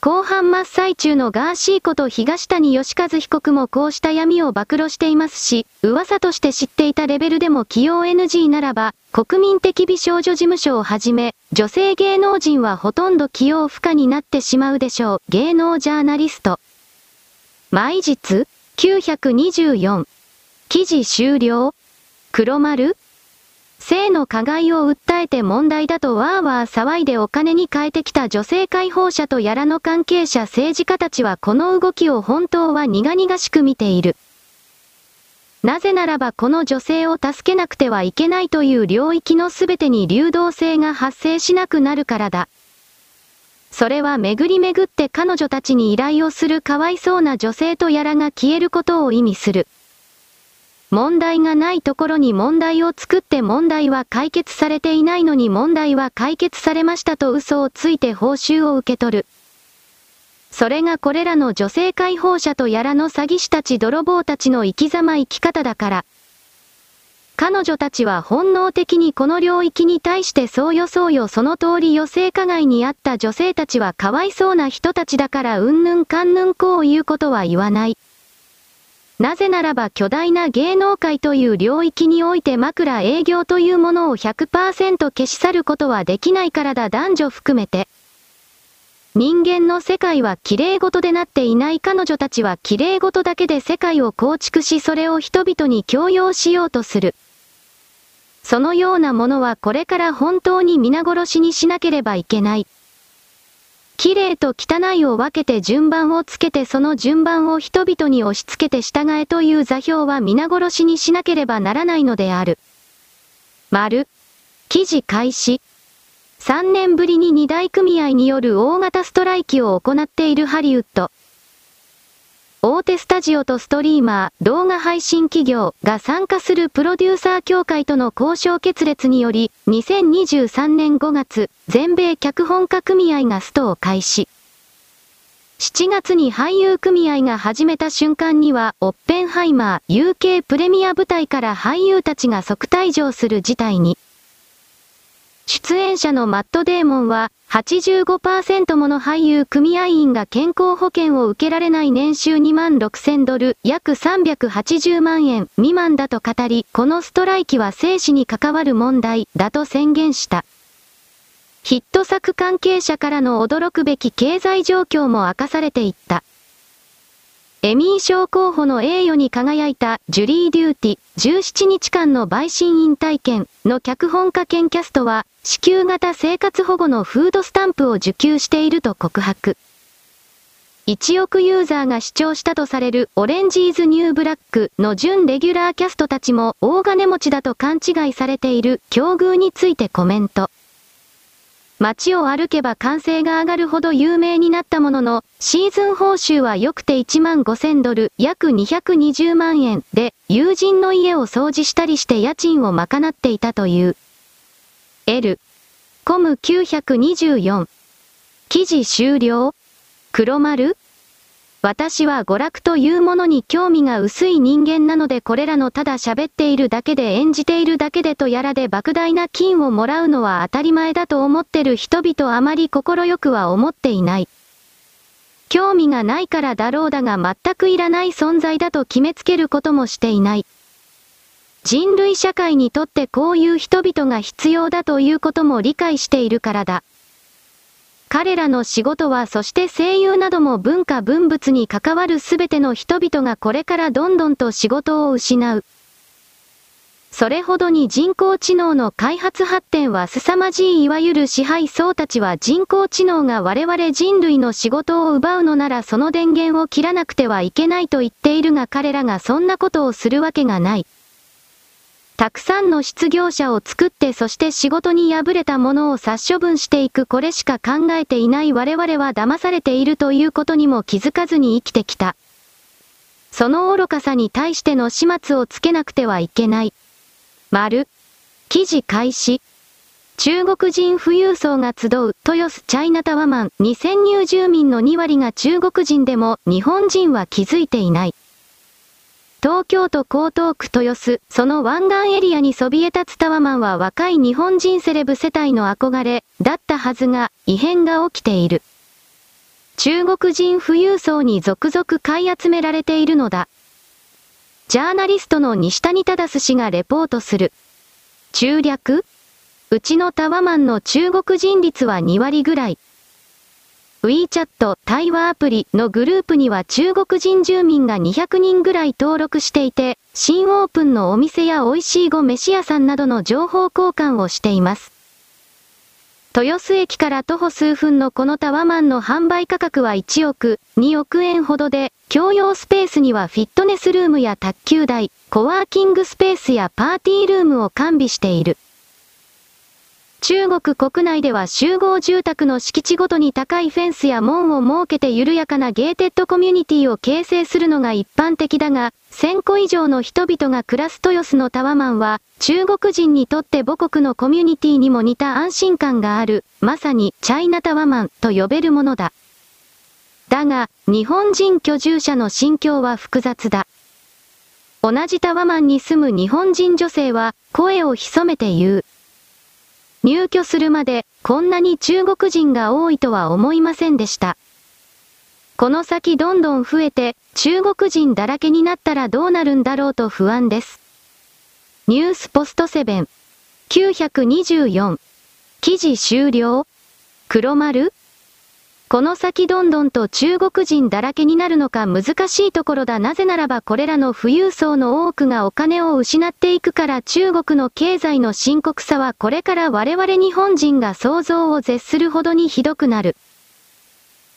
後半真っ最中のガーシーこと東谷義和被告もこうした闇を暴露していますし、噂として知っていたレベルでも起用 NG ならば、国民的美少女事務所をはじめ、女性芸能人はほとんど起用不可になってしまうでしょう。芸能ジャーナリスト。毎日 ?924。記事終了黒丸性の加害を訴えて問題だとわーわー騒いでお金に変えてきた女性解放者とやらの関係者政治家たちはこの動きを本当は苦々しく見ている。なぜならばこの女性を助けなくてはいけないという領域のすべてに流動性が発生しなくなるからだ。それは巡り巡って彼女たちに依頼をするかわいそうな女性とやらが消えることを意味する。問題がないところに問題を作って問題は解決されていないのに問題は解決されましたと嘘をついて報酬を受け取る。それがこれらの女性解放者とやらの詐欺師たち泥棒たちの生き様生き方だから。彼女たちは本能的にこの領域に対してそうよそうよその通りよ性加害にあった女性たちはかわいそうな人たちだからうんぬんかんぬんこういうことは言わない。なぜならば巨大な芸能界という領域において枕営業というものを100%消し去ることはできないからだ男女含めて。人間の世界は綺麗事でなっていない彼女たちは綺麗事だけで世界を構築しそれを人々に強要しようとする。そのようなものはこれから本当に皆殺しにしなければいけない。綺麗と汚いを分けて順番をつけてその順番を人々に押し付けて従えという座標は皆殺しにしなければならないのである。丸。記事開始。3年ぶりに2大組合による大型ストライキを行っているハリウッド。大手スタジオとストリーマー、動画配信企業が参加するプロデューサー協会との交渉決裂により、2023年5月、全米脚本家組合がストを開始。7月に俳優組合が始めた瞬間には、オッペンハイマー UK プレミア舞台から俳優たちが即退場する事態に。出演者のマット・デーモンは、85%もの俳優組合員が健康保険を受けられない年収2万6000ドル、約380万円未満だと語り、このストライキは生死に関わる問題だと宣言した。ヒット作関係者からの驚くべき経済状況も明かされていった。エミー賞候補の栄誉に輝いた Jury Duty 17日間の陪審員体験の脚本家兼キャストは支給型生活保護のフードスタンプを受給していると告白。1億ユーザーが視聴したとされる Orange Is New Black の準レギュラーキャストたちも大金持ちだと勘違いされている境遇についてコメント。街を歩けば歓声が上がるほど有名になったものの、シーズン報酬は良くて1万5000ドル、約220万円で、友人の家を掃除したりして家賃を賄っていたという。L。コム924。記事終了黒丸私は娯楽というものに興味が薄い人間なのでこれらのただ喋っているだけで演じているだけでとやらで莫大な金をもらうのは当たり前だと思ってる人々あまり心よくは思っていない。興味がないからだろうだが全くいらない存在だと決めつけることもしていない。人類社会にとってこういう人々が必要だということも理解しているからだ。彼らの仕事はそして声優なども文化文物に関わるすべての人々がこれからどんどんと仕事を失う。それほどに人工知能の開発発展は凄まじいいわゆる支配層たちは人工知能が我々人類の仕事を奪うのならその電源を切らなくてはいけないと言っているが彼らがそんなことをするわけがない。たくさんの失業者を作ってそして仕事に敗れたものを殺処分していくこれしか考えていない我々は騙されているということにも気づかずに生きてきた。その愚かさに対しての始末をつけなくてはいけない。丸。記事開始。中国人富裕層が集う豊洲チャイナタワマン2000入住民の2割が中国人でも日本人は気づいていない。東京都江東区豊洲、その湾岸エリアにそびえ立つタワマンは若い日本人セレブ世帯の憧れ、だったはずが、異変が起きている。中国人富裕層に続々買い集められているのだ。ジャーナリストの西谷忠氏がレポートする。中略？うちのタワマンの中国人率は2割ぐらい。WeChat 対話アプリのグループには中国人住民が200人ぐらい登録していて、新オープンのお店や美味しいご飯屋さんなどの情報交換をしています。豊洲駅から徒歩数分のこのタワマンの販売価格は1億、2億円ほどで、共用スペースにはフィットネスルームや卓球台、コワーキングスペースやパーティールームを完備している。中国国内では集合住宅の敷地ごとに高いフェンスや門を設けて緩やかなゲーテッドコミュニティを形成するのが一般的だが、1000個以上の人々が暮らす豊洲のタワマンは、中国人にとって母国のコミュニティにも似た安心感がある、まさにチャイナタワマンと呼べるものだ。だが、日本人居住者の心境は複雑だ。同じタワマンに住む日本人女性は、声を潜めて言う。入居するまで、こんなに中国人が多いとは思いませんでした。この先どんどん増えて、中国人だらけになったらどうなるんだろうと不安です。ニュースポストセブン。924。記事終了黒丸この先どんどんと中国人だらけになるのか難しいところだ。なぜならばこれらの富裕層の多くがお金を失っていくから中国の経済の深刻さはこれから我々日本人が想像を絶するほどにひどくなる。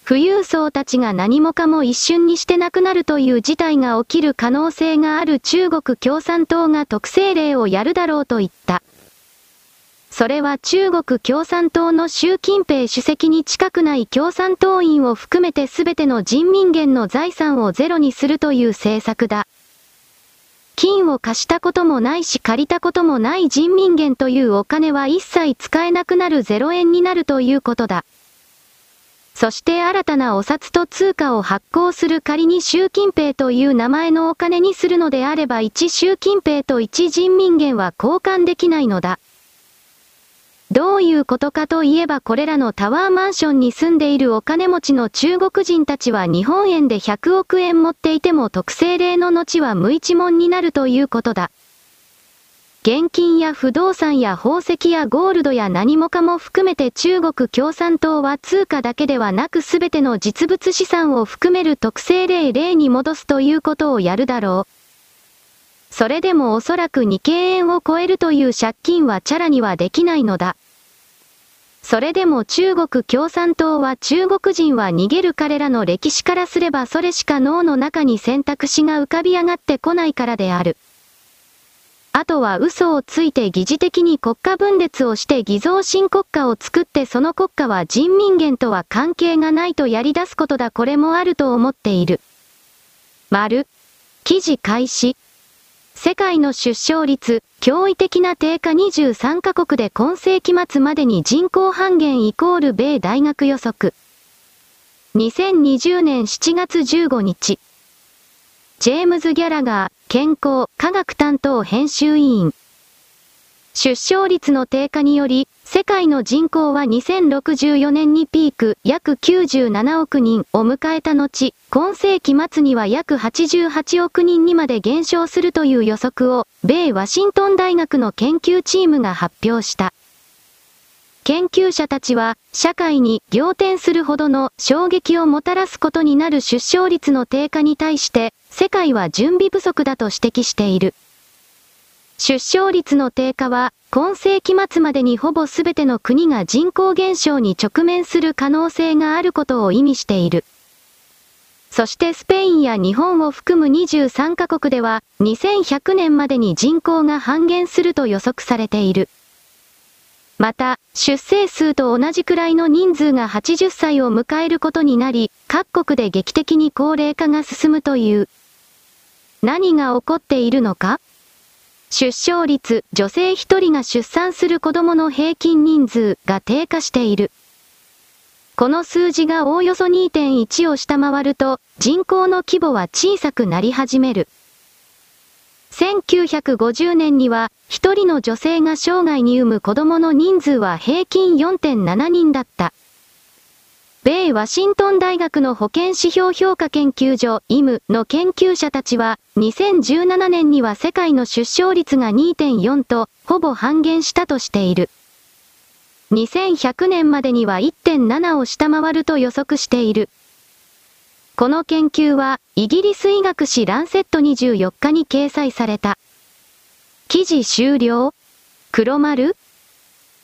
富裕層たちが何もかも一瞬にしてなくなるという事態が起きる可能性がある中国共産党が特性例をやるだろうと言った。それは中国共産党の習近平主席に近くない共産党員を含めて全ての人民元の財産をゼロにするという政策だ。金を貸したこともないし借りたこともない人民元というお金は一切使えなくなる0円になるということだ。そして新たなお札と通貨を発行する仮に習近平という名前のお金にするのであれば1習近平と1人民元は交換できないのだ。どういうことかといえばこれらのタワーマンションに住んでいるお金持ちの中国人たちは日本円で100億円持っていても特性例の後は無一文になるということだ。現金や不動産や宝石やゴールドや何もかも含めて中国共産党は通貨だけではなく全ての実物資産を含める特性例例に戻すということをやるだろう。それでもおそらく2敬円を超えるという借金はチャラにはできないのだ。それでも中国共産党は中国人は逃げる彼らの歴史からすればそれしか脳の中に選択肢が浮かび上がってこないからである。あとは嘘をついて疑似的に国家分裂をして偽造新国家を作ってその国家は人民元とは関係がないとやり出すことだこれもあると思っている。丸。記事開始。世界の出生率、驚異的な低下23カ国で今世紀末までに人口半減イコール米大学予測。2020年7月15日。ジェームズ・ギャラガー、健康、科学担当編集委員。出生率の低下により、世界の人口は2064年にピーク、約97億人を迎えた後、今世紀末には約88億人にまで減少するという予測を、米ワシントン大学の研究チームが発表した。研究者たちは、社会に仰天するほどの衝撃をもたらすことになる出生率の低下に対して、世界は準備不足だと指摘している。出生率の低下は、今世紀末までにほぼ全ての国が人口減少に直面する可能性があることを意味している。そしてスペインや日本を含む23カ国では、2100年までに人口が半減すると予測されている。また、出生数と同じくらいの人数が80歳を迎えることになり、各国で劇的に高齢化が進むという。何が起こっているのか？出生率、女性1人が出産する子供の平均人数が低下している。この数字がおおよそ2.1を下回ると、人口の規模は小さくなり始める。1950年には、1人の女性が生涯に産む子供の人数は平均4.7人だった。米ワシントン大学の保健指標評価研究所、イムの研究者たちは、2017年には世界の出生率が2.4と、ほぼ半減したとしている。2100年までには1.7を下回ると予測している。この研究は、イギリス医学誌ランセット24日に掲載された。記事終了黒丸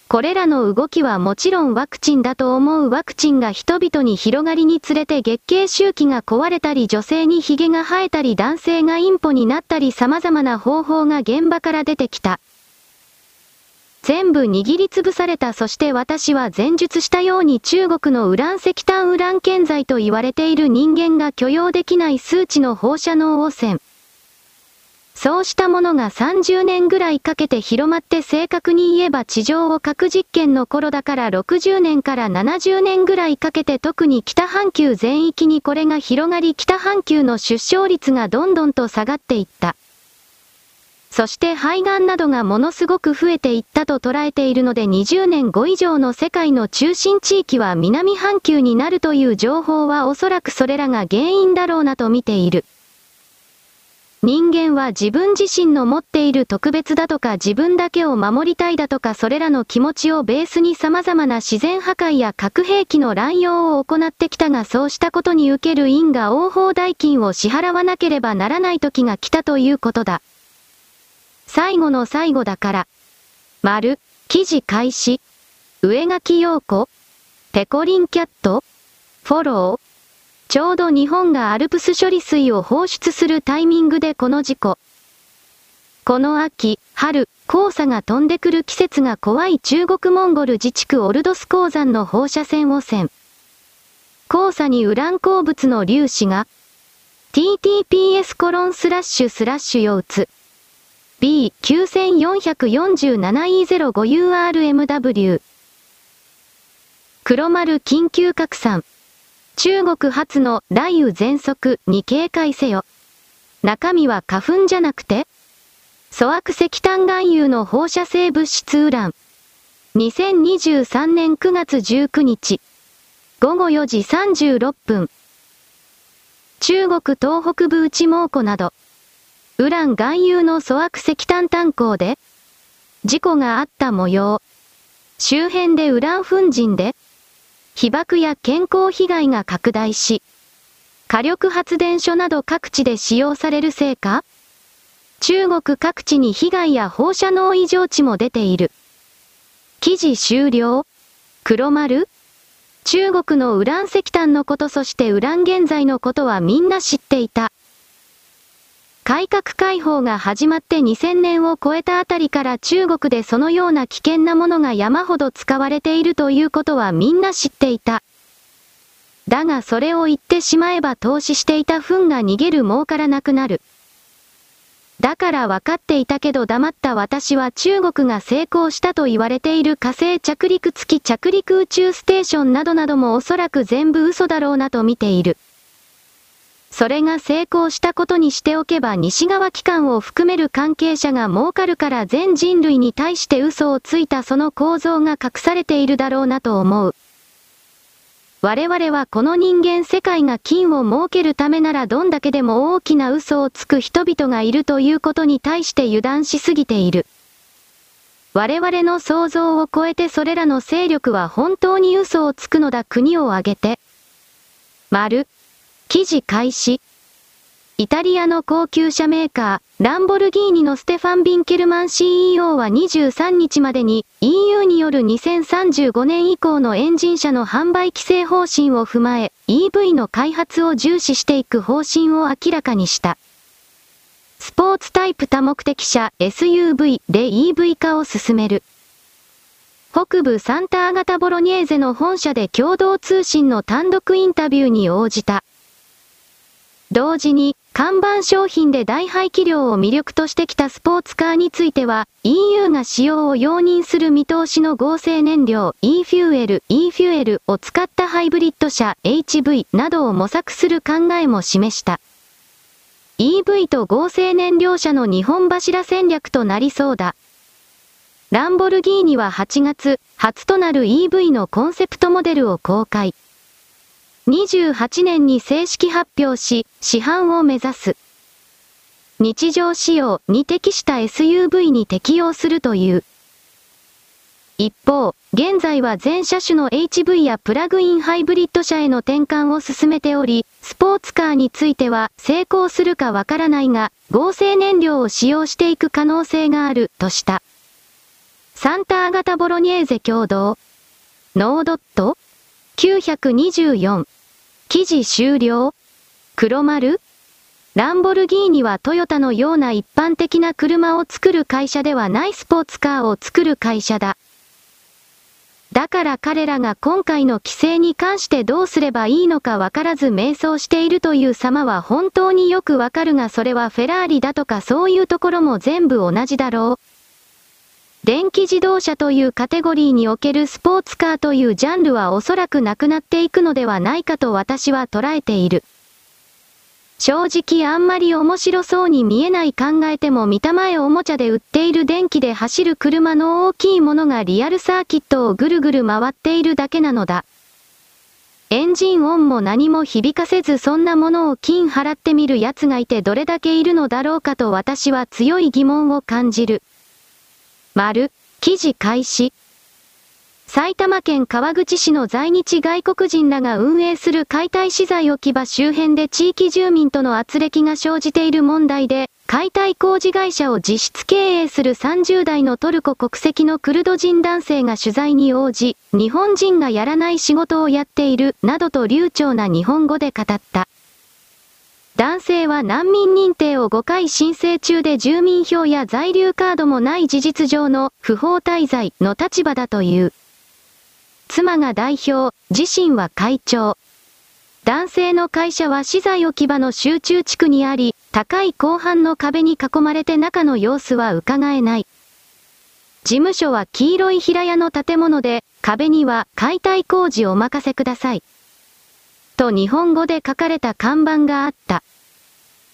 これらの動きはもちろんワクチンだと思うワクチンが人々に広がりにつれて月経周期が壊れたり女性に髭が生えたり男性がインポになったり様々な方法が現場から出てきた。全部握りつぶされたそして私は前述したように中国のウラン石炭ウラン建材と言われている人間が許容できない数値の放射能汚染。そうしたものが30年ぐらいかけて広まって正確に言えば地上を核実験の頃だから60年から70年ぐらいかけて特に北半球全域にこれが広がり北半球の出生率がどんどんと下がっていった。そして肺がんなどがものすごく増えていったと捉えているので20年後以上の世界の中心地域は南半球になるという情報はおそらくそれらが原因だろうなと見ている。人間は自分自身の持っている特別だとか自分だけを守りたいだとかそれらの気持ちをベースに様々な自然破壊や核兵器の乱用を行ってきたがそうしたことに受ける因果応報代金を支払わなければならない時が来たということだ。最後の最後だから。丸、記事開始。上書き陽子ペコリンキャットフォローちょうど日本がアルプス処理水を放出するタイミングでこの事故。この秋、春、黄砂が飛んでくる季節が怖い中国モンゴル自治区オルドス鉱山の放射線汚染。黄砂にウラン鉱物の粒子が TTPS コロンスラッシュスラッシュ腰痛 B9447E05URMW 黒丸緊急拡散中国発の雷雨喘息に警戒せよ。中身は花粉じゃなくて？粗悪石炭含有の放射性物質ウラン。2023年9月19日。午後4時36分。中国東北部内蒙古など。ウラン含有の粗悪石炭炭鉱で、事故があった模様。周辺でウラン粉塵で、被爆や健康被害が拡大し、火力発電所など各地で使用されるせいか中国各地に被害や放射能異常値も出ている。記事終了黒丸中国のウラン石炭のことそしてウラン現在のことはみんな知っていた。改革開放が始まって2000年を超えたあたりから中国でそのような危険なものが山ほど使われているということはみんな知っていた。だがそれを言ってしまえば投資していた糞が逃げる儲からなくなる。だから分かっていたけど黙った私は中国が成功したと言われている火星着陸付き着陸宇宙ステーションなどなどもおそらく全部嘘だろうなと見ている。それが成功したことにしておけば西側機関を含める関係者が儲かるから全人類に対して嘘をついたその構造が隠されているだろうなと思う。我々はこの人間世界が金を儲けるためならどんだけでも大きな嘘をつく人々がいるということに対して油断しすぎている。我々の想像を超えてそれらの勢力は本当に嘘をつくのだ国を挙げて。丸。記事開始。イタリアの高級車メーカー、ランボルギーニのステファン・ビンケルマン CEO は23日までに EU による2035年以降のエンジン車の販売規制方針を踏まえ、EV の開発を重視していく方針を明らかにした。スポーツタイプ多目的車 SUV で EV 化を進める。北部サンタアガタボロニエーゼの本社で共同通信の単独インタビューに応じた。同時に、看板商品で大排気量を魅力としてきたスポーツカーについては、EU が使用を容認する見通しの合成燃料 e フューエル、e フューエルを使ったハイブリッド車 HV などを模索する考えも示した。EV と合成燃料車の2本柱戦略となりそうだ。ランボルギーニは8月、初となる EV のコンセプトモデルを公開。28年に正式発表し、市販を目指す。日常仕様に適した SUV に適用するという。一方、現在は全車種の HV やプラグインハイブリッド車への転換を進めており、スポーツカーについては成功するかわからないが、合成燃料を使用していく可能性がある、とした。サンタアガタボロニエーゼ共同。ノードット ?924 記事終了？黒丸？ランボルギーニはトヨタのような一般的な車を作る会社ではないスポーツカーを作る会社だ。だから彼らが今回の規制に関してどうすればいいのかわからず迷走しているという様は本当によくわかるがそれはフェラーリだとかそういうところも全部同じだろう。電気自動車というカテゴリーにおけるスポーツカーというジャンルはおそらくなくなっていくのではないかと私は捉えている。正直あんまり面白そうに見えない考えても見たまえおもちゃで売っている電気で走る車の大きいものがリアルサーキットをぐるぐる回っているだけなのだ。エンジン音も何も響かせずそんなものを金払ってみる奴がいてどれだけいるのだろうかと私は強い疑問を感じる。丸、記事開始。埼玉県川口市の在日外国人らが運営する解体資材置き場周辺で地域住民との圧力が生じている問題で、解体工事会社を実質経営する30代のトルコ国籍のクルド人男性が取材に応じ、日本人がやらない仕事をやっている、などと流暢な日本語で語った。男性は難民認定を5回申請中で住民票や在留カードもない事実上の不法滞在の立場だという。妻が代表、自身は会長。男性の会社は資材置き場の集中地区にあり、高い後半の壁に囲まれて中の様子は伺えない。事務所は黄色い平屋の建物で、壁には解体工事お任せください。と日本語で書かれた看板があった。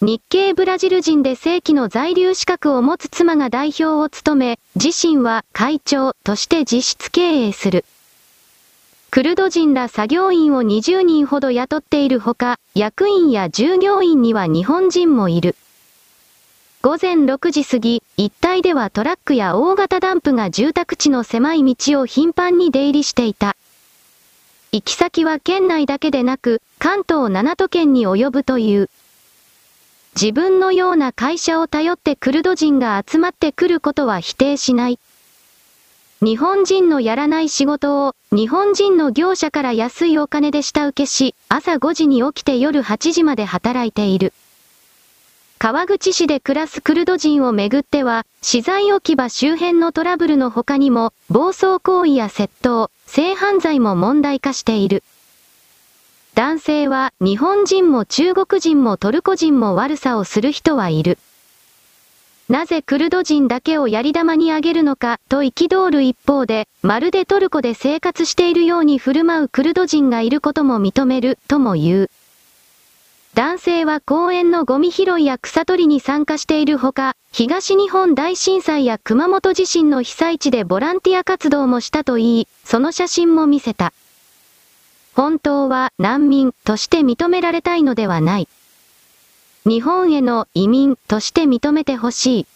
日系ブラジル人で正規の在留資格を持つ妻が代表を務め、自身は会長として実質経営する。クルド人ら作業員を20人ほど雇っているほか、役員や従業員には日本人もいる。午前6時過ぎ、一帯ではトラックや大型ダンプが住宅地の狭い道を頻繁に出入りしていた。行き先は県内だけでなく、関東7都県に及ぶという。自分のような会社を頼ってクルド人が集まってくることは否定しない。日本人のやらない仕事を、日本人の業者から安いお金で下請けし、朝5時に起きて夜8時まで働いている。川口市で暮らすクルド人をめぐっては、資材置き場周辺のトラブルの他にも、暴走行為や窃盗、性犯罪も問題化している。男性は、日本人も中国人もトルコ人も悪さをする人はいる。なぜクルド人だけをやり玉にあげるのかと憤る一方で、まるでトルコで生活しているように振る舞うクルド人がいることも認めるとも言う。男性は公園のゴミ拾いや草取りに参加しているほか、東日本大震災や熊本地震の被災地でボランティア活動もしたといい、その写真も見せた。本当は難民として認められたいのではない。日本への移民として認めてほしい。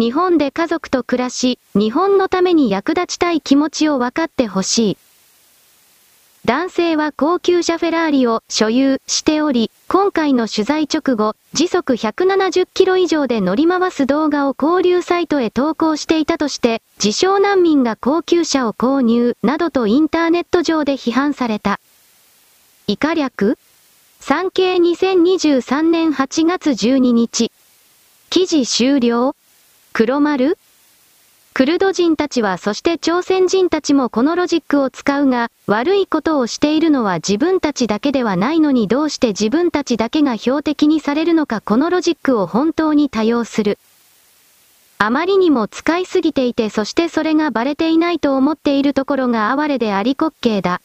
日本で家族と暮らし、日本のために役立ちたい気持ちを分かってほしい。男性は高級車フェラーリを所有しており、今回の取材直後、時速170キロ以上で乗り回す動画を交流サイトへ投稿していたとして、自称難民が高級車を購入などとインターネット上で批判された。以下略産経2023年8月12日。記事終了黒丸クルド人たちはそして朝鮮人たちもこのロジックを使うが、悪いことをしているのは自分たちだけではないのにどうして自分たちだけが標的にされるのかこのロジックを本当に多用する。あまりにも使いすぎていてそしてそれがバレていないと思っているところが哀れであり滑稽だ。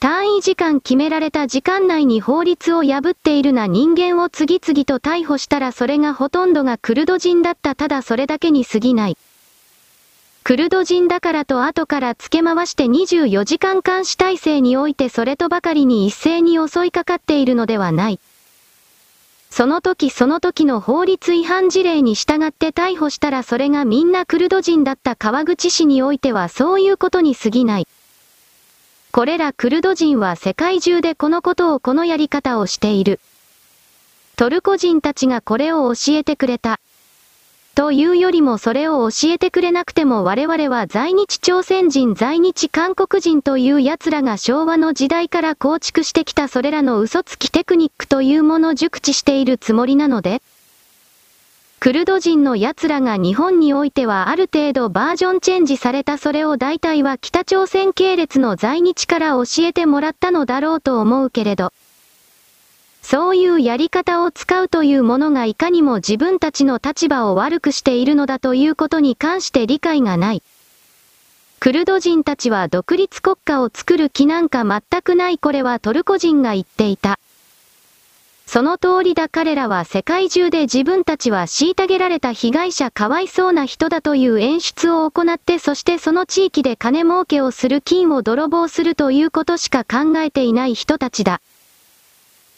単位時間決められた時間内に法律を破っているな人間を次々と逮捕したらそれがほとんどがクルド人だったただそれだけに過ぎない。クルド人だからと後から付け回して24時間監視体制においてそれとばかりに一斉に襲いかかっているのではない。その時その時の法律違反事例に従って逮捕したらそれがみんなクルド人だった川口市においてはそういうことに過ぎない。これらクルド人は世界中でこのことをこのやり方をしている。トルコ人たちがこれを教えてくれた。というよりもそれを教えてくれなくても我々は在日朝鮮人在日韓国人という奴らが昭和の時代から構築してきたそれらの嘘つきテクニックというもの熟知しているつもりなのでクルド人の奴らが日本においてはある程度バージョンチェンジされたそれを大体は北朝鮮系列の在日から教えてもらったのだろうと思うけれど。そういうやり方を使うというものがいかにも自分たちの立場を悪くしているのだということに関して理解がない。クルド人たちは独立国家を作る気なんか全くないこれはトルコ人が言っていた。その通りだ彼らは世界中で自分たちは虐げられた被害者かわいそうな人だという演出を行ってそしてその地域で金儲けをする金を泥棒するということしか考えていない人たちだ。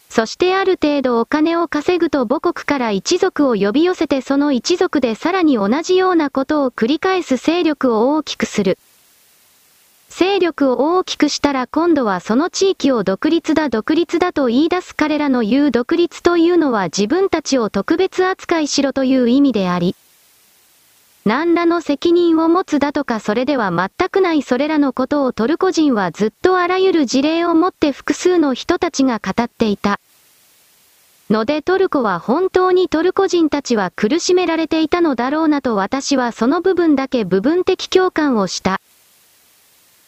そしてある程度お金を稼ぐと母国から一族を呼び寄せてその一族でさらに同じようなことを繰り返す勢力を大きくする。勢力を大きくしたら今度はその地域を独立だ独立だと言い出す彼らの言う独立というのは自分たちを特別扱いしろという意味であり、何らの責任を持つだとかそれでは全くないそれらのことをトルコ人はずっとあらゆる事例をもって複数の人たちが語っていた。のでトルコは本当にトルコ人たちは苦しめられていたのだろうなと私はその部分だけ部分的共感をした。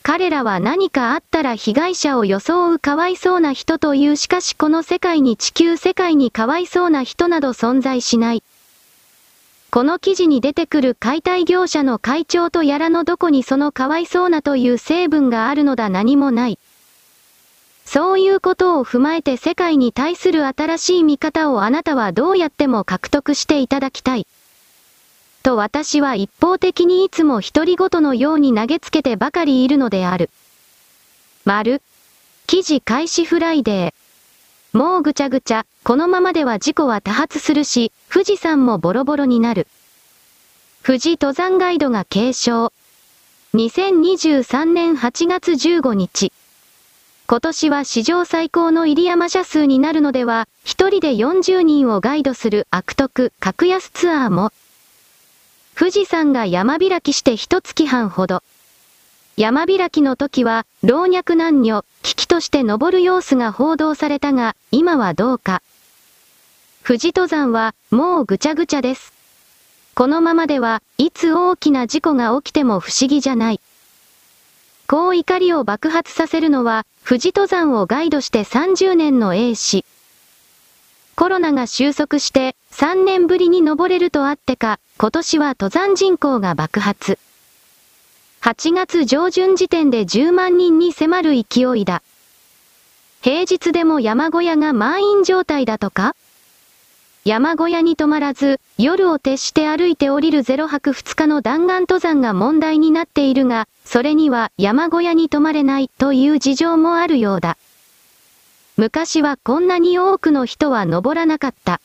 彼らは何かあったら被害者を装うかわいそうな人というしかしこの世界に地球世界にかわいそうな人など存在しない。この記事に出てくる解体業者の会長とやらのどこにそのかわいそうなという成分があるのだ何もない。そういうことを踏まえて世界に対する新しい見方をあなたはどうやっても獲得していただきたい。と私は一方的にいつも独り言のように投げつけてばかりいるのである。丸。記事開始フライデー。もうぐちゃぐちゃ、このままでは事故は多発するし、富士山もボロボロになる。富士登山ガイドが警鐘。2023年8月15日。今年は史上最高の入山者数になるのでは、一人で40人をガイドする悪徳格安ツアーも。富士山が山開きして一月半ほど。山開きの時は、老若男女、危機として登る様子が報道されたが、今はどうか。富士登山は、もうぐちゃぐちゃです。このままでは、いつ大きな事故が起きても不思議じゃない。こう怒りを爆発させるのは、富士登山をガイドして30年の A 氏。コロナが収束して、3年ぶりに登れるとあってか、今年は登山人口が爆発。8月上旬時点で10万人に迫る勢いだ。平日でも山小屋が満員状態だとか？山小屋に泊まらず、夜を徹して歩いて降りる0泊2日の弾丸登山が問題になっているが、それには山小屋に泊まれないという事情もあるようだ。昔はこんなに多くの人は登らなかった。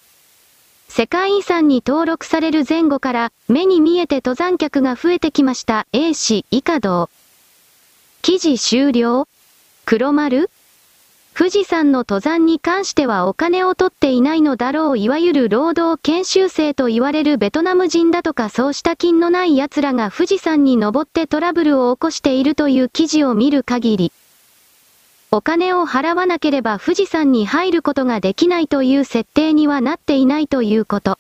世界遺産に登録される前後から目に見えて登山客が増えてきました A 市以下道。記事終了？黒丸？富士山の登山に関してはお金を取っていないのだろういわゆる労働研修生と言われるベトナム人だとかそうした金のない奴らが富士山に登ってトラブルを起こしているという記事を見る限り。お金を払わなければ富士山に入ることができないという設定にはなっていないということ。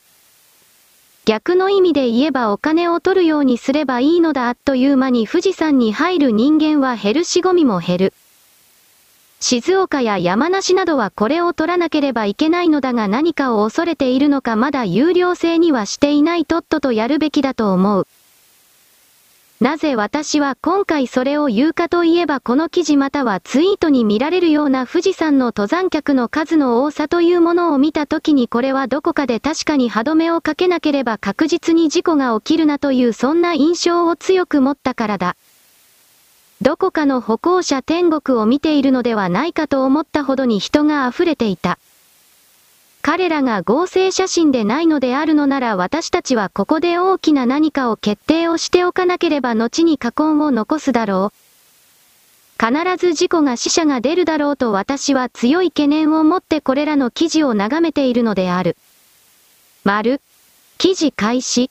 逆の意味で言えばお金を取るようにすればいいのだあっという間に富士山に入る人間は減るしゴミも減る。静岡や山梨などはこれを取らなければいけないのだが何かを恐れているのかまだ有料制にはしていないとっととやるべきだと思う。なぜ私は今回それを言うかといえばこの記事またはツイートに見られるような富士山の登山客の数の多さというものを見た時にこれはどこかで確かに歯止めをかけなければ確実に事故が起きるなというそんな印象を強く持ったからだ。どこかの歩行者天国を見ているのではないかと思ったほどに人が溢れていた。彼らが合成写真でないのであるのなら私たちはここで大きな何かを決定をしておかなければ後に過根を残すだろう。必ず事故が死者が出るだろうと私は強い懸念を持ってこれらの記事を眺めているのである。丸。記事開始。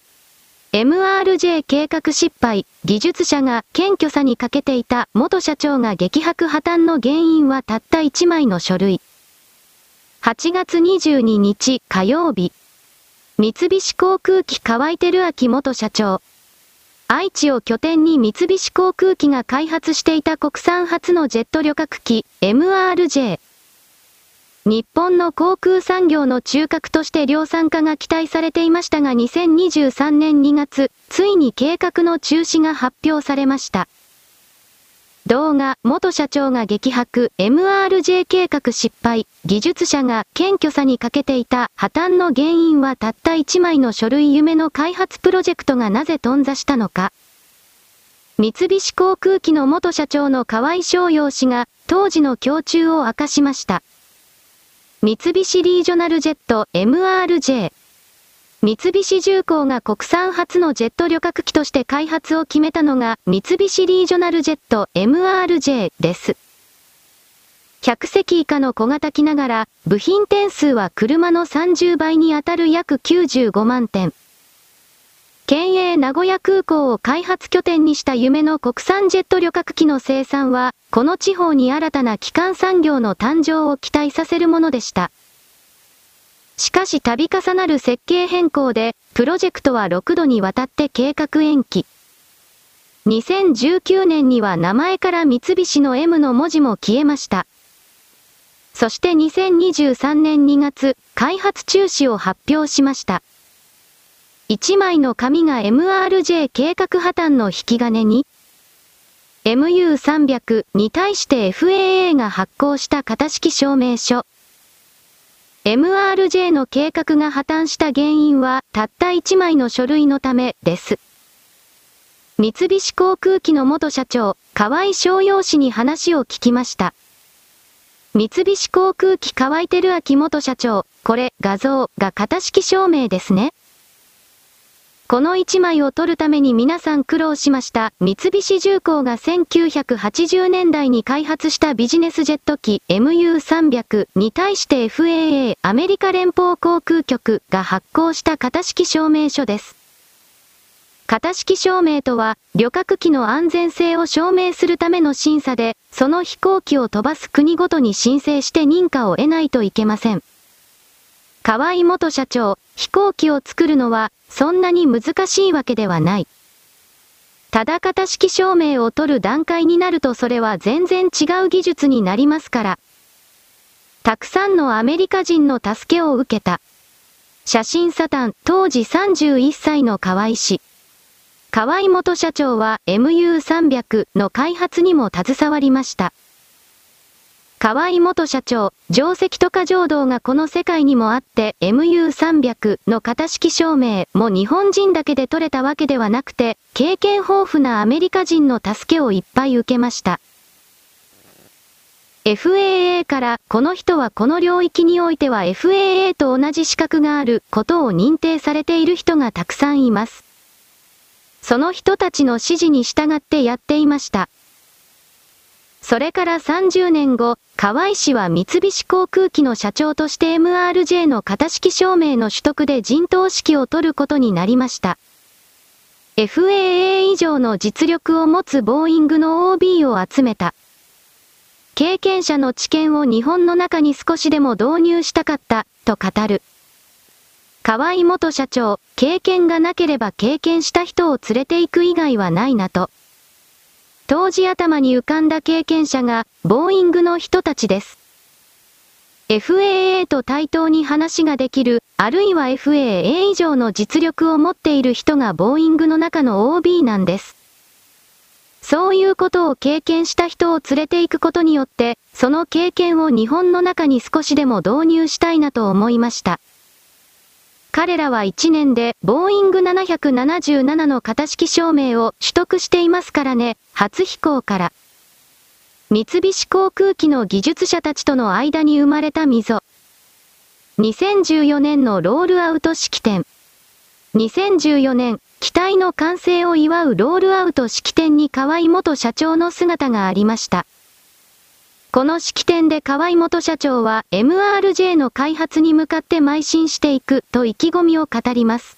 MRJ 計画失敗、技術者が謙虚さに欠けていた元社長が激白破綻の原因はたった1枚の書類。8月22日火曜日。三菱航空機河合照明元社長。愛知を拠点に三菱航空機が開発していた国産初のジェット旅客機 MRJ。日本の航空産業の中核として量産化が期待されていましたが2023年2月、ついに計画の中止が発表されました。動画、元社長が激白、MRJ 計画失敗、技術者が謙虚さに欠けていた破綻の原因はたった1枚の書類夢の開発プロジェクトがなぜ頓挫したのか。三菱航空機の元社長の河合翔陽氏が当時の胸中を明かしました。三菱リージョナルジェット MRJ。三菱重工が国産初のジェット旅客機として開発を決めたのが三菱リージョナルジェット MRJ です。100席以下の小型機ながら、部品点数は車の30倍に当たる約95万点。県営名古屋空港を開発拠点にした夢の国産ジェット旅客機の生産は、この地方に新たな基幹産業の誕生を期待させるものでした。しかし度重なる設計変更で、プロジェクトは6度にわたって計画延期。2019年には名前から三菱の M の文字も消えました。そして2023年2月、開発中止を発表しました。1枚の紙が MRJ 計画破綻の引き金に MU300 に対して FAA が発行した型式証明書。MRJ の計画が破綻した原因はたった1枚の書類のためです。三菱航空機の元社長、河合商用氏に話を聞きました。三菱航空機河合照明元社長、これ画像が型式証明ですね。この1枚を撮るために皆さん苦労しました。三菱重工が1980年代に開発したビジネスジェット機 MU300 に対して FAA アメリカ連邦航空局が発行した型式証明書です。型式証明とは、旅客機の安全性を証明するための審査で、その飛行機を飛ばす国ごとに申請して認可を得ないといけません。河合元社長、飛行機を作るのは、そんなに難しいわけではない。ただ型式証明を取る段階になるとそれは全然違う技術になりますから。たくさんのアメリカ人の助けを受けた。写真サタン、当時31歳の河合氏。河合元社長は MU300 の開発にも携わりました。河合元社長、定石とか浄土がこの世界にもあって MU300 の型式証明も日本人だけで取れたわけではなくて、経験豊富なアメリカ人の助けをいっぱい受けました。FAA からこの人はこの領域においては FAA と同じ資格があることを認定されている人がたくさんいます。その人たちの指示に従ってやっていました。それから30年後、河合氏は三菱航空機の社長として MRJ の型式証明の取得で陣頭指揮を取ることになりました。FAA 以上の実力を持つボーイングの OB を集めた。経験者の知見を日本の中に少しでも導入したかった、と語る。河合元社長、経験がなければ経験した人を連れて行く以外はないなと。当時頭に浮かんだ経験者が、ボーイングの人たちです。FAA と対等に話ができる、あるいは FAA 以上の実力を持っている人がボーイングの中の OB なんです。そういうことを経験した人を連れて行くことによって、その経験を日本の中に少しでも導入したいなと思いました。彼らは1年で、ボーイング777の型式証明を取得していますからね、初飛行から。三菱航空機の技術者たちとの間に生まれた溝。2014年のロールアウト式典。2014年、機体の完成を祝うロールアウト式典に河合元社長の姿がありました。この式典で河合元社長は MRJ の開発に向かって邁進していくと意気込みを語ります。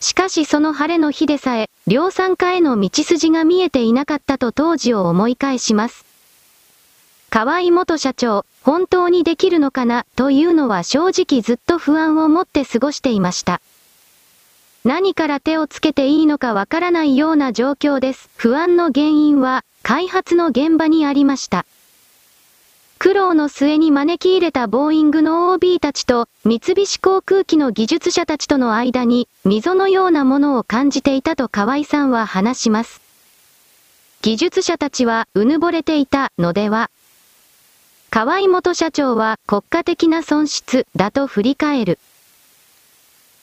しかしその晴れの日でさえ、量産化への道筋が見えていなかったと当時を思い返します。河合元社長、本当にできるのかなというのは正直ずっと不安を持って過ごしていました。何から手をつけていいのかわからないような状況です。不安の原因は、開発の現場にありました。苦労の末に招き入れたボーイングの OB たちと、三菱航空機の技術者たちとの間に、溝のようなものを感じていたと河合さんは話します。技術者たちは、うぬぼれていたのでは。河合元社長は国家的な損失だと振り返る。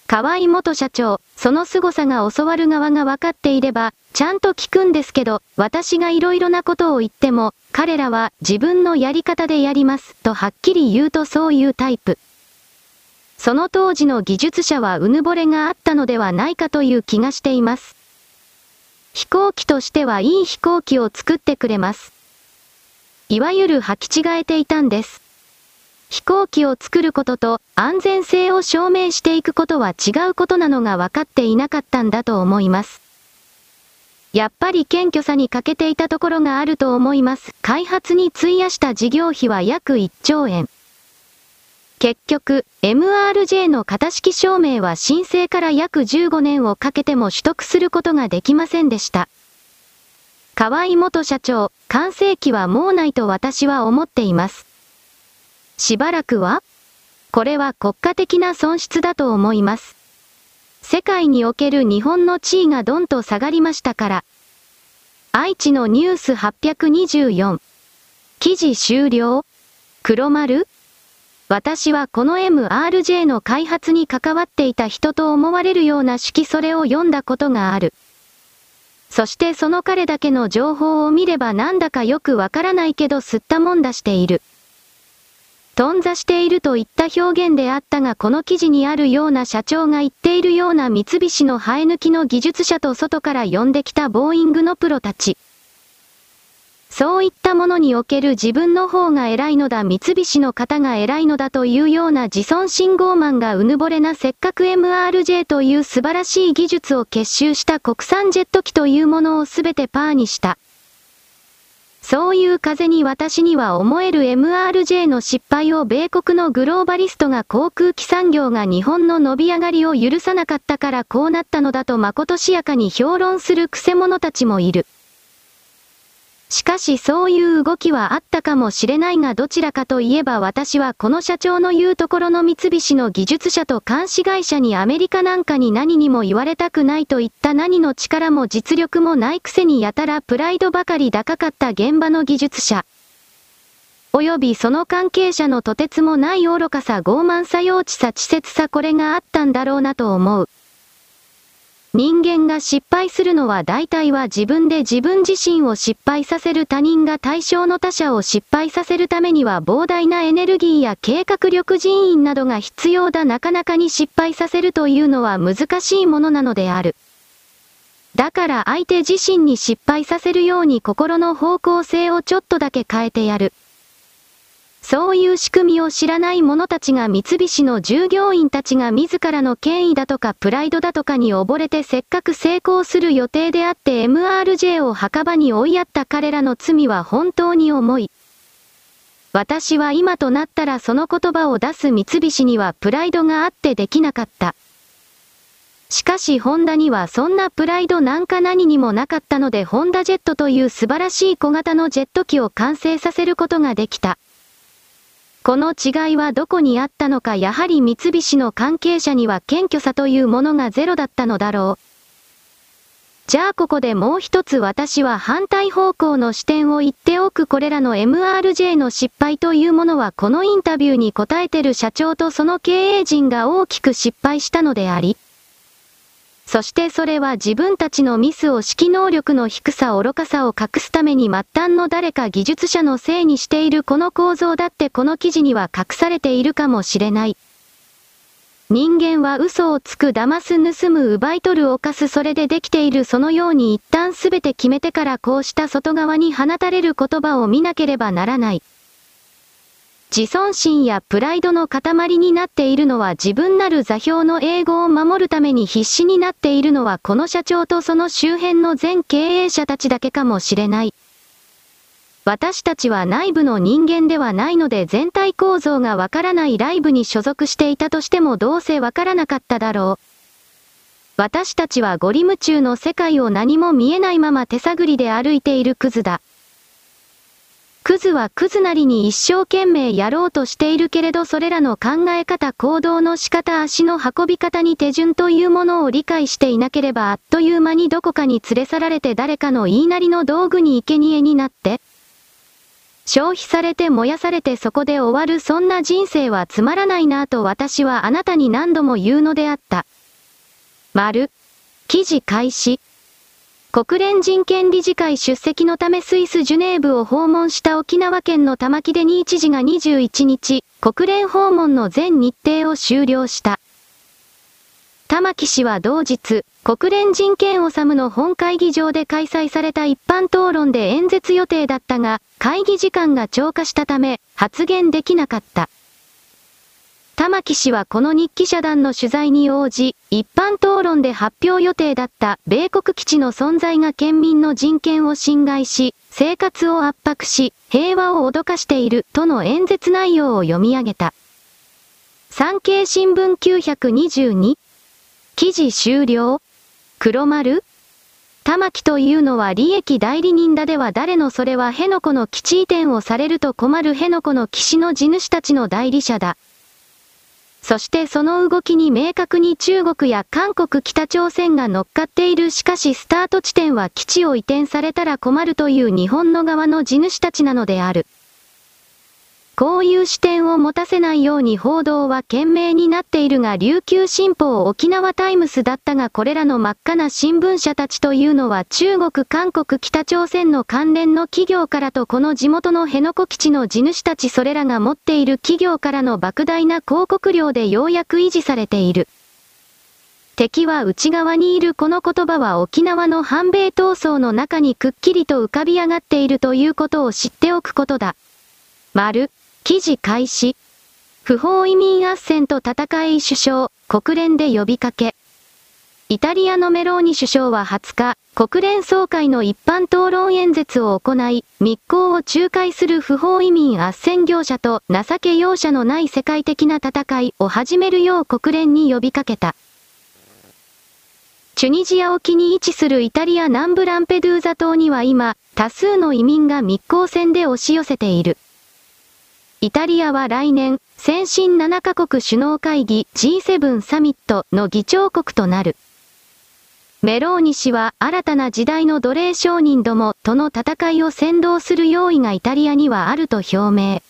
河合元社長、その凄さが教わる側が分かっていれば、ちゃんと聞くんですけど、私が色々なことを言っても、彼らは自分のやり方でやります、とはっきり言うとそういうタイプ。その当時の技術者はうぬぼれがあったのではないかという気がしています。飛行機としてはいい飛行機を作ってくれます。いわゆる履き違えていたんです。飛行機を作ることと安全性を証明していくことは違うことなのが分かっていなかったんだと思います。やっぱり謙虚さに欠けていたところがあると思います。開発に費やした事業費は約1兆円。結局、MRJ の型式証明は申請から約15年をかけても取得することができませんでした。河合元社長、完成期はもうないと私は思っています。しばらくはこれは国家的な損失だと思います。世界における日本の地位がどんと下がりましたから。愛知のニュース824。記事終了黒丸私はこの MRJ の開発に関わっていた人と思われるような式それを読んだことがある。そしてその彼だけの情報を見ればなんだかよくわからないけど吸ったもんだしている。頓挫しているといった表現であったがこの記事にあるような社長が言っているような三菱の生え抜きの技術者と外から呼んできたボーイングのプロたち。そういったものにおける自分の方が偉いのだ三菱の方が偉いのだというような自尊信号マンがうぬぼれなせっかく MRJ という素晴らしい技術を結集した国産ジェット機というものをすべてパーにした。そういう風に私には思える MRJ の失敗を米国のグローバリストが航空機産業が日本の伸び上がりを許さなかったからこうなったのだとまことしやかに評論する癖者たちもいる。しかしそういう動きはあったかもしれないがどちらかといえば私はこの社長の言うところの三菱の技術者と監視会社にアメリカなんかに何にも言われたくないといった何の力も実力もないくせにやたらプライドばかり高かった現場の技術者。及びその関係者のとてつもない愚かさ傲慢さ幼稚さ稚拙さこれがあったんだろうなと思う。人間が失敗するのは大体は自分で自分自身を失敗させる他人が対象の他者を失敗させるためには膨大なエネルギーや計画力人員などが必要だなかなかに失敗させるというのは難しいものなのである。だから相手自身に失敗させるように心の方向性をちょっとだけ変えてやる。そういう仕組みを知らない者たちが三菱の従業員たちが自らの権威だとかプライドだとかに溺れてせっかく成功する予定であって MRJ を墓場に追いやった彼らの罪は本当に重い。私は今となったらその言葉を出す三菱にはプライドがあってできなかった。しかしホンダにはそんなプライドなんか何にもなかったのでホンダジェットという素晴らしい小型のジェット機を完成させることができた。この違いはどこにあったのかやはり三菱の関係者には謙虚さというものがゼロだったのだろう。じゃあここでもう一つ私は反対方向の視点を言っておくこれらの MRJ の失敗というものはこのインタビューに答えてる社長とその経営陣が大きく失敗したのであり、そしてそれは自分たちのミスを指揮能力の低さ愚かさを隠すために末端の誰か技術者のせいにしているこの構造だってこの記事には隠されているかもしれない。人間は嘘をつく騙す盗む奪い取る犯すそれでできているそのように一旦すべて決めてからこうした外側に放たれる言葉を見なければならない。自尊心やプライドの塊になっているのは自分なる座標の英語を守るために必死になっているのはこの社長とその周辺の全経営者たちだけかもしれない。私たちは内部の人間ではないので全体構造がわからないライブに所属していたとしてもどうせわからなかっただろう。私たちはゴリ夢中の世界を何も見えないまま手探りで歩いているクズだ。クズはクズなりに一生懸命やろうとしているけれどそれらの考え方行動の仕方足の運び方に手順というものを理解していなければあっという間にどこかに連れ去られて誰かの言いなりの道具に生贄になって、消費されて燃やされてそこで終わるそんな人生はつまらないなぁと私はあなたに何度も言うのであった。丸。記事開始。国連人権理事会出席のためスイス・ジュネーブを訪問した沖縄県の玉城デニー知事が21日、国連訪問の全日程を終了した。玉木氏は同日、国連人権治の本会議場で開催された一般討論で演説予定だったが、会議時間が超過したため、発言できなかった。玉木氏はこの日記者団の取材に応じ、一般討論で発表予定だった米国基地の存在が県民の人権を侵害し、生活を圧迫し、平和を脅かしているとの演説内容を読み上げた。産経新聞922記事終了黒丸玉木というのは利益代理人だでは誰のそれは辺野古の基地移転をされると困る辺野古の騎士の地主たちの代理者だ。そしてその動きに明確に中国や韓国北朝鮮が乗っかっているしかしスタート地点は基地を移転されたら困るという日本の側の地主たちなのである。こういう視点を持たせないように報道は懸命になっているが琉球新報沖縄タイムスだったがこれらの真っ赤な新聞社たちというのは中国韓国北朝鮮の関連の企業からとこの地元の辺野古基地の地主たちそれらが持っている企業からの莫大な広告料でようやく維持されている。敵は内側にいるこの言葉は沖縄の反米闘争の中にくっきりと浮かび上がっているということを知っておくことだ。丸、記事開始。不法移民斡旋と戦い首相、国連で呼びかけ。イタリアのメローニ首相は20日、国連総会の一般討論演説を行い、密航を仲介する不法移民斡旋業者と情け容赦のない世界的な戦いを始めるよう国連に呼びかけた。チュニジア沖に位置するイタリア南部ランペドゥーザ島には今、多数の移民が密航船で押し寄せている。イタリアは来年、先進7カ国首脳会議 G7 サミットの議長国となる。メローニ氏は新たな時代の奴隷商人どもとの戦いを先導する用意がイタリアにはあると表明。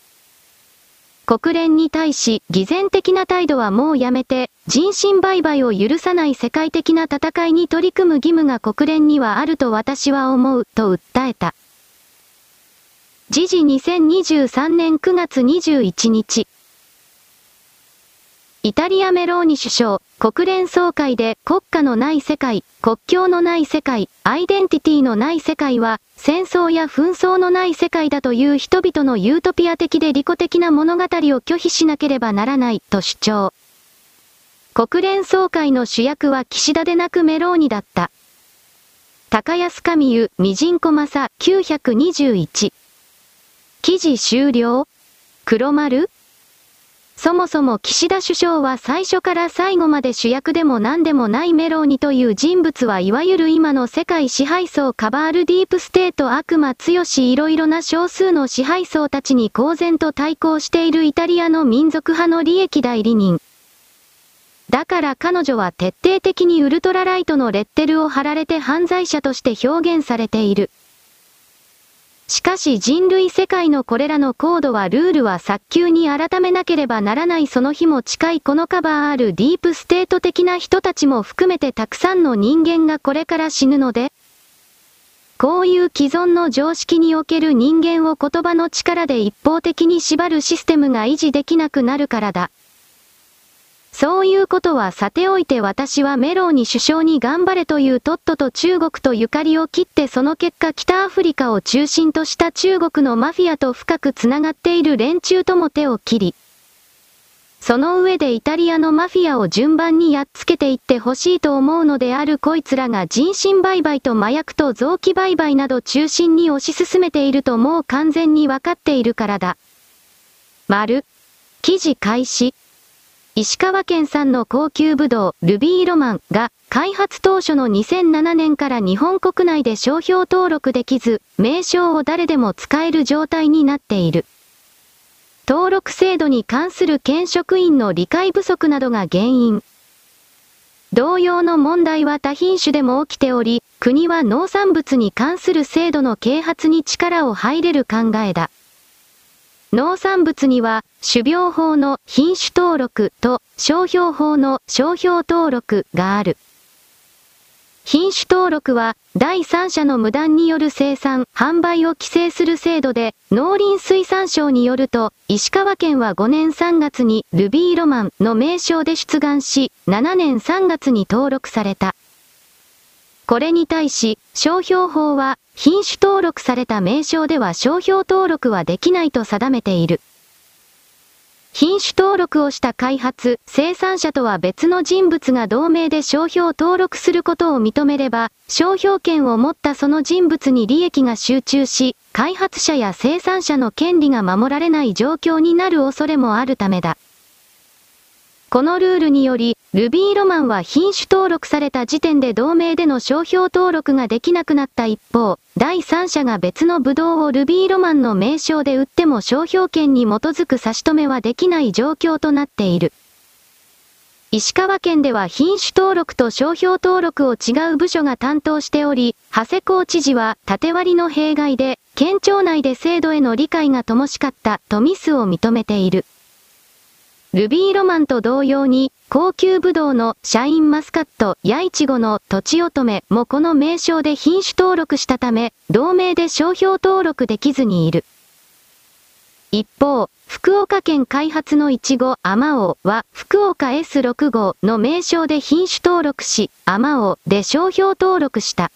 国連に対し偽善的な態度はもうやめて、人身売買を許さない世界的な戦いに取り組む義務が国連にはあると私は思う、と訴えた。時事2023年9月21日。イタリアメローニ首相、国連総会で国家のない世界、国境のない世界、アイデンティティのない世界は、戦争や紛争のない世界だという人々のユートピア的で利己的な物語を拒否しなければならないと主張。国連総会の主役は岸田でなくメローニだった。高安神湯、ミジンコマサ921。記事終了？黒丸？そもそも岸田首相は最初から最後まで主役でも何でもないメローニという人物はいわゆる今の世界支配層カバールディープステート悪魔強しいろいろな少数の支配層たちに公然と対抗しているイタリアの民族派の利益代理人。だから彼女は徹底的に ultra right のレッテルを貼られて犯罪者として表現されている。しかし人類世界のこれらのコードはルールは早急に改めなければならないその日も近いこのカバールディープステート的な人たちも含めてたくさんの人間がこれから死ぬので、こういう既存の常識における人間を言葉の力で一方的に縛るシステムが維持できなくなるからだ。そういうことはさておいて私はメローに首相に頑張れというトットと中国とゆかりを切ってその結果北アフリカを中心とした中国のマフィアと深くつながっている連中とも手を切り、その上でイタリアのマフィアを順番にやっつけていってほしいと思うのであるこいつらが人身売買と麻薬と臓器売買など中心に推し進めているともう完全にわかっているからだ。丸。記事開始。石川県産の高級ブドウ、ルビーロマンが、開発当初の2007年から日本国内で商標登録できず、名称を誰でも使える状態になっている。登録制度に関する県職員の理解不足などが原因。同様の問題は多品種でも起きており、国は農産物に関する制度の啓発に力を入れる考えだ。農産物には、種苗法の品種登録と商標法の商標登録がある。品種登録は、第三者の無断による生産、販売を規制する制度で、農林水産省によると、石川県は5年3月にルビーロマンの名称で出願し、7年3月に登録された。これに対し、商標法は、品種登録された名称では商標登録はできないと定めている。品種登録をした開発、生産者とは別の人物が同盟で商標登録することを認めれば、商標権を持ったその人物に利益が集中し、開発者や生産者の権利が守られない状況になる恐れもあるためだ。このルールにより、ルビーロマンは品種登録された時点で同盟での商標登録ができなくなった一方、第三者が別のブドウをルビーロマンの名称で売っても商標権に基づく差し止めはできない状況となっている。石川県では品種登録と商標登録を違う部署が担当しており、長谷高知事は縦割りの弊害で、県庁内で制度への理解が乏しかったとミスを認めている。ルビーロマンと同様に、高級ブドウのシャインマスカット、ヤイチゴのとちおとめもこの名称で品種登録したため、同名で商標登録できずにいる。一方、福岡県開発のいちご、アマオは、福岡 S6 号の名称で品種登録し、アマオで商標登録した。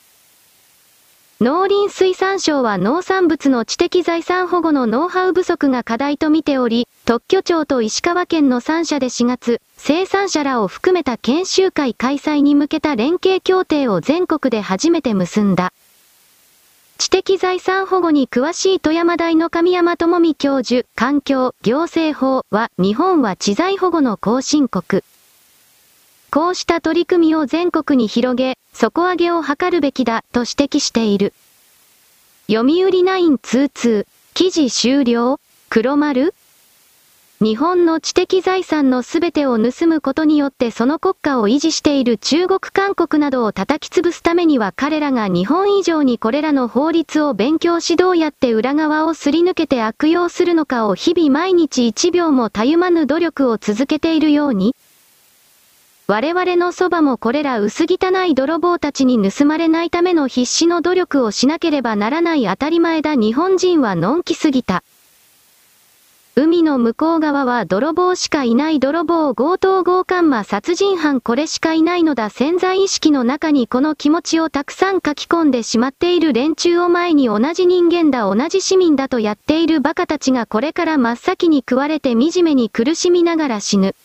農林水産省は農産物の知的財産保護のノウハウ不足が課題と見ており、特許庁と石川県の3社で4月、生産者らを含めた研修会開催に向けた連携協定を全国で初めて結んだ。知的財産保護に詳しい富山大の神山智美教授、環境、行政法は、日本は知財保護の後進国。こうした取り組みを全国に広げ、底上げを図るべきだ、と指摘している。読売922、記事終了？黒丸？日本の知的財産のすべてを盗むことによってその国家を維持している中国韓国などを叩き潰すためには彼らが日本以上にこれらの法律を勉強しどうやって裏側をすり抜けて悪用するのかを日々毎日1秒もたゆまぬ努力を続けているように、我々のそばもこれら薄汚い泥棒たちに盗まれないための必死の努力をしなければならない当たり前だ日本人はのんきすぎた。海の向こう側は泥棒しかいない泥棒強盗強姦魔殺人犯これしかいないのだ潜在意識の中にこの気持ちをたくさん書き込んでしまっている連中を前に同じ人間だ同じ市民だとやっている馬鹿たちがこれから真っ先に食われて惨めに苦しみながら死ぬ。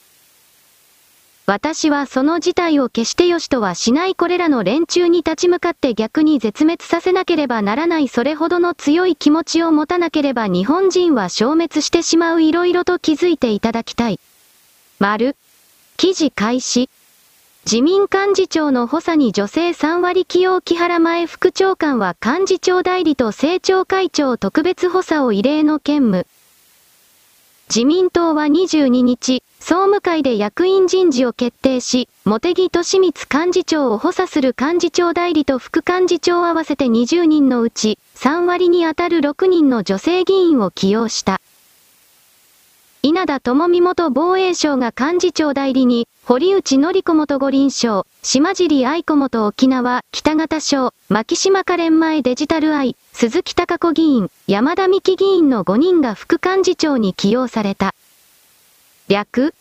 私はその事態を決して良しとはしないこれらの連中に立ち向かって逆に絶滅させなければならないそれほどの強い気持ちを持たなければ日本人は消滅してしまう色々と気づいていただきたい。丸。記事開始。自民幹事長の補佐に女性3割起用木原前副長官は幹事長代理と政調会長特別補佐を異例の兼務。自民党は22日、総務会で役員人事を決定し、茂木敏光幹事長を補佐する幹事長代理と副幹事長合わせて20人のうち、3割に当たる6人の女性議員を起用した。稲田智美元防衛省が幹事長代理に、堀内則子元五輪省、島尻愛子元沖縄、北方省、牧島可憐前デジタル愛、鈴木貴子議員、山田美希議員の5人が副幹事長に起用された。略？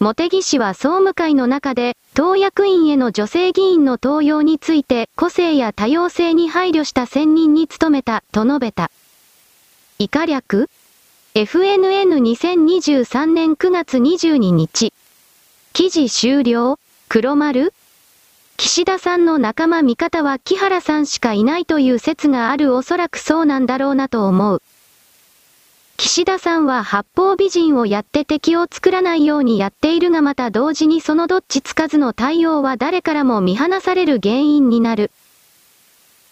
茂木氏は総務会の中で、党役員への女性議員の登用について、個性や多様性に配慮した選任に努めた、と述べた。以下略？FNN2023 年9月22日。記事終了？黒丸？岸田さんの仲間味方は木原さんしかいないという説があるおそらくそうなんだろうなと思う。岸田さんは八方美人をやって敵を作らないようにやっているがまた同時にそのどっちつかずの対応は誰からも見放される原因になる。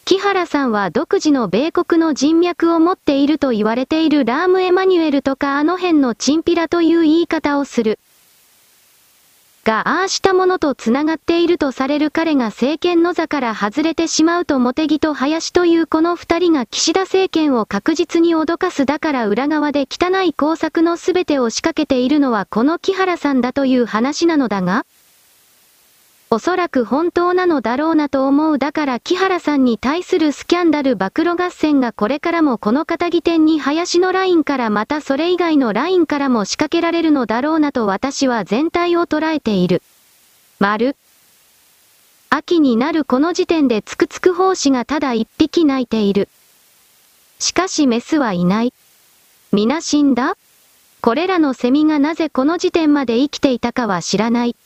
木原さんは独自の米国の人脈を持っていると言われているラーム・エマニュエルとかあの辺のチンピラという言い方をする。がああしたものと繋がっているとされる彼が政権の座から外れてしまうと茂木と林というこの二人が岸田政権を確実に脅かすだから裏側で汚い工作の全てを仕掛けているのはこの木原さんだという話なのだがおそらく本当なのだろうなと思うだから木原さんに対するスキャンダル暴露合戦がこれからもこの片木店に林のラインからまたそれ以外のラインからも仕掛けられるのだろうなと私は全体を捉えている。丸。秋になるこの時点でつくつく胞子がただ一匹鳴いている。しかしメスはいない。皆死んだ？これらのセミがなぜこの時点まで生きていたかは知らない。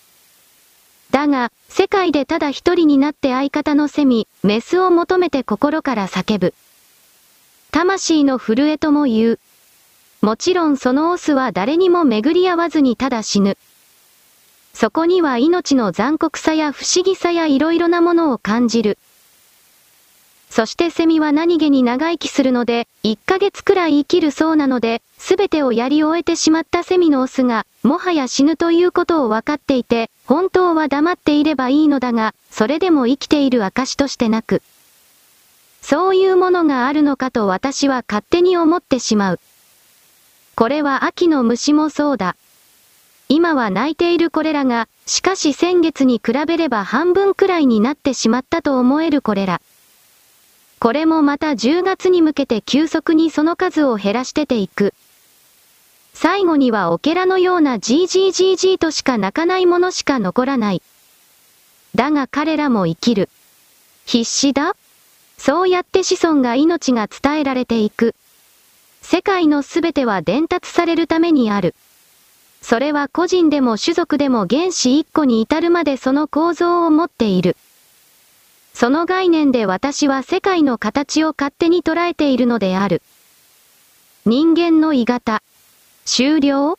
だが、世界でただ一人になって相方のセミ、メスを求めて心から叫ぶ。魂の震えとも言う。もちろんそのオスは誰にも巡り合わずにただ死ぬ。そこには命の残酷さや不思議さや色々なものを感じる。そしてセミは何気に長生きするので、1ヶ月くらい生きるそうなので、すべてをやり終えてしまったセミのオスが、もはや死ぬということを分かっていて、本当は黙っていればいいのだが、それでも生きている証としてなく。そういうものがあるのかと私は勝手に思ってしまう。これは秋の虫もそうだ。今は泣いているこれらが、しかし先月に比べれば半分くらいになってしまったと思えるこれら。これもまた10月に向けて急速にその数を減らしてていく。最後にはオケラのような GGGG としか泣かないものしか残らない。だが彼らも生きる。必死だそうやって子孫が命が伝えられていく。世界のすべては伝達されるためにある。それは個人でも種族でも原子一個に至るまでその構造を持っている。その概念で私は世界の形を勝手に捉えているのである。人間の鋳型。終了？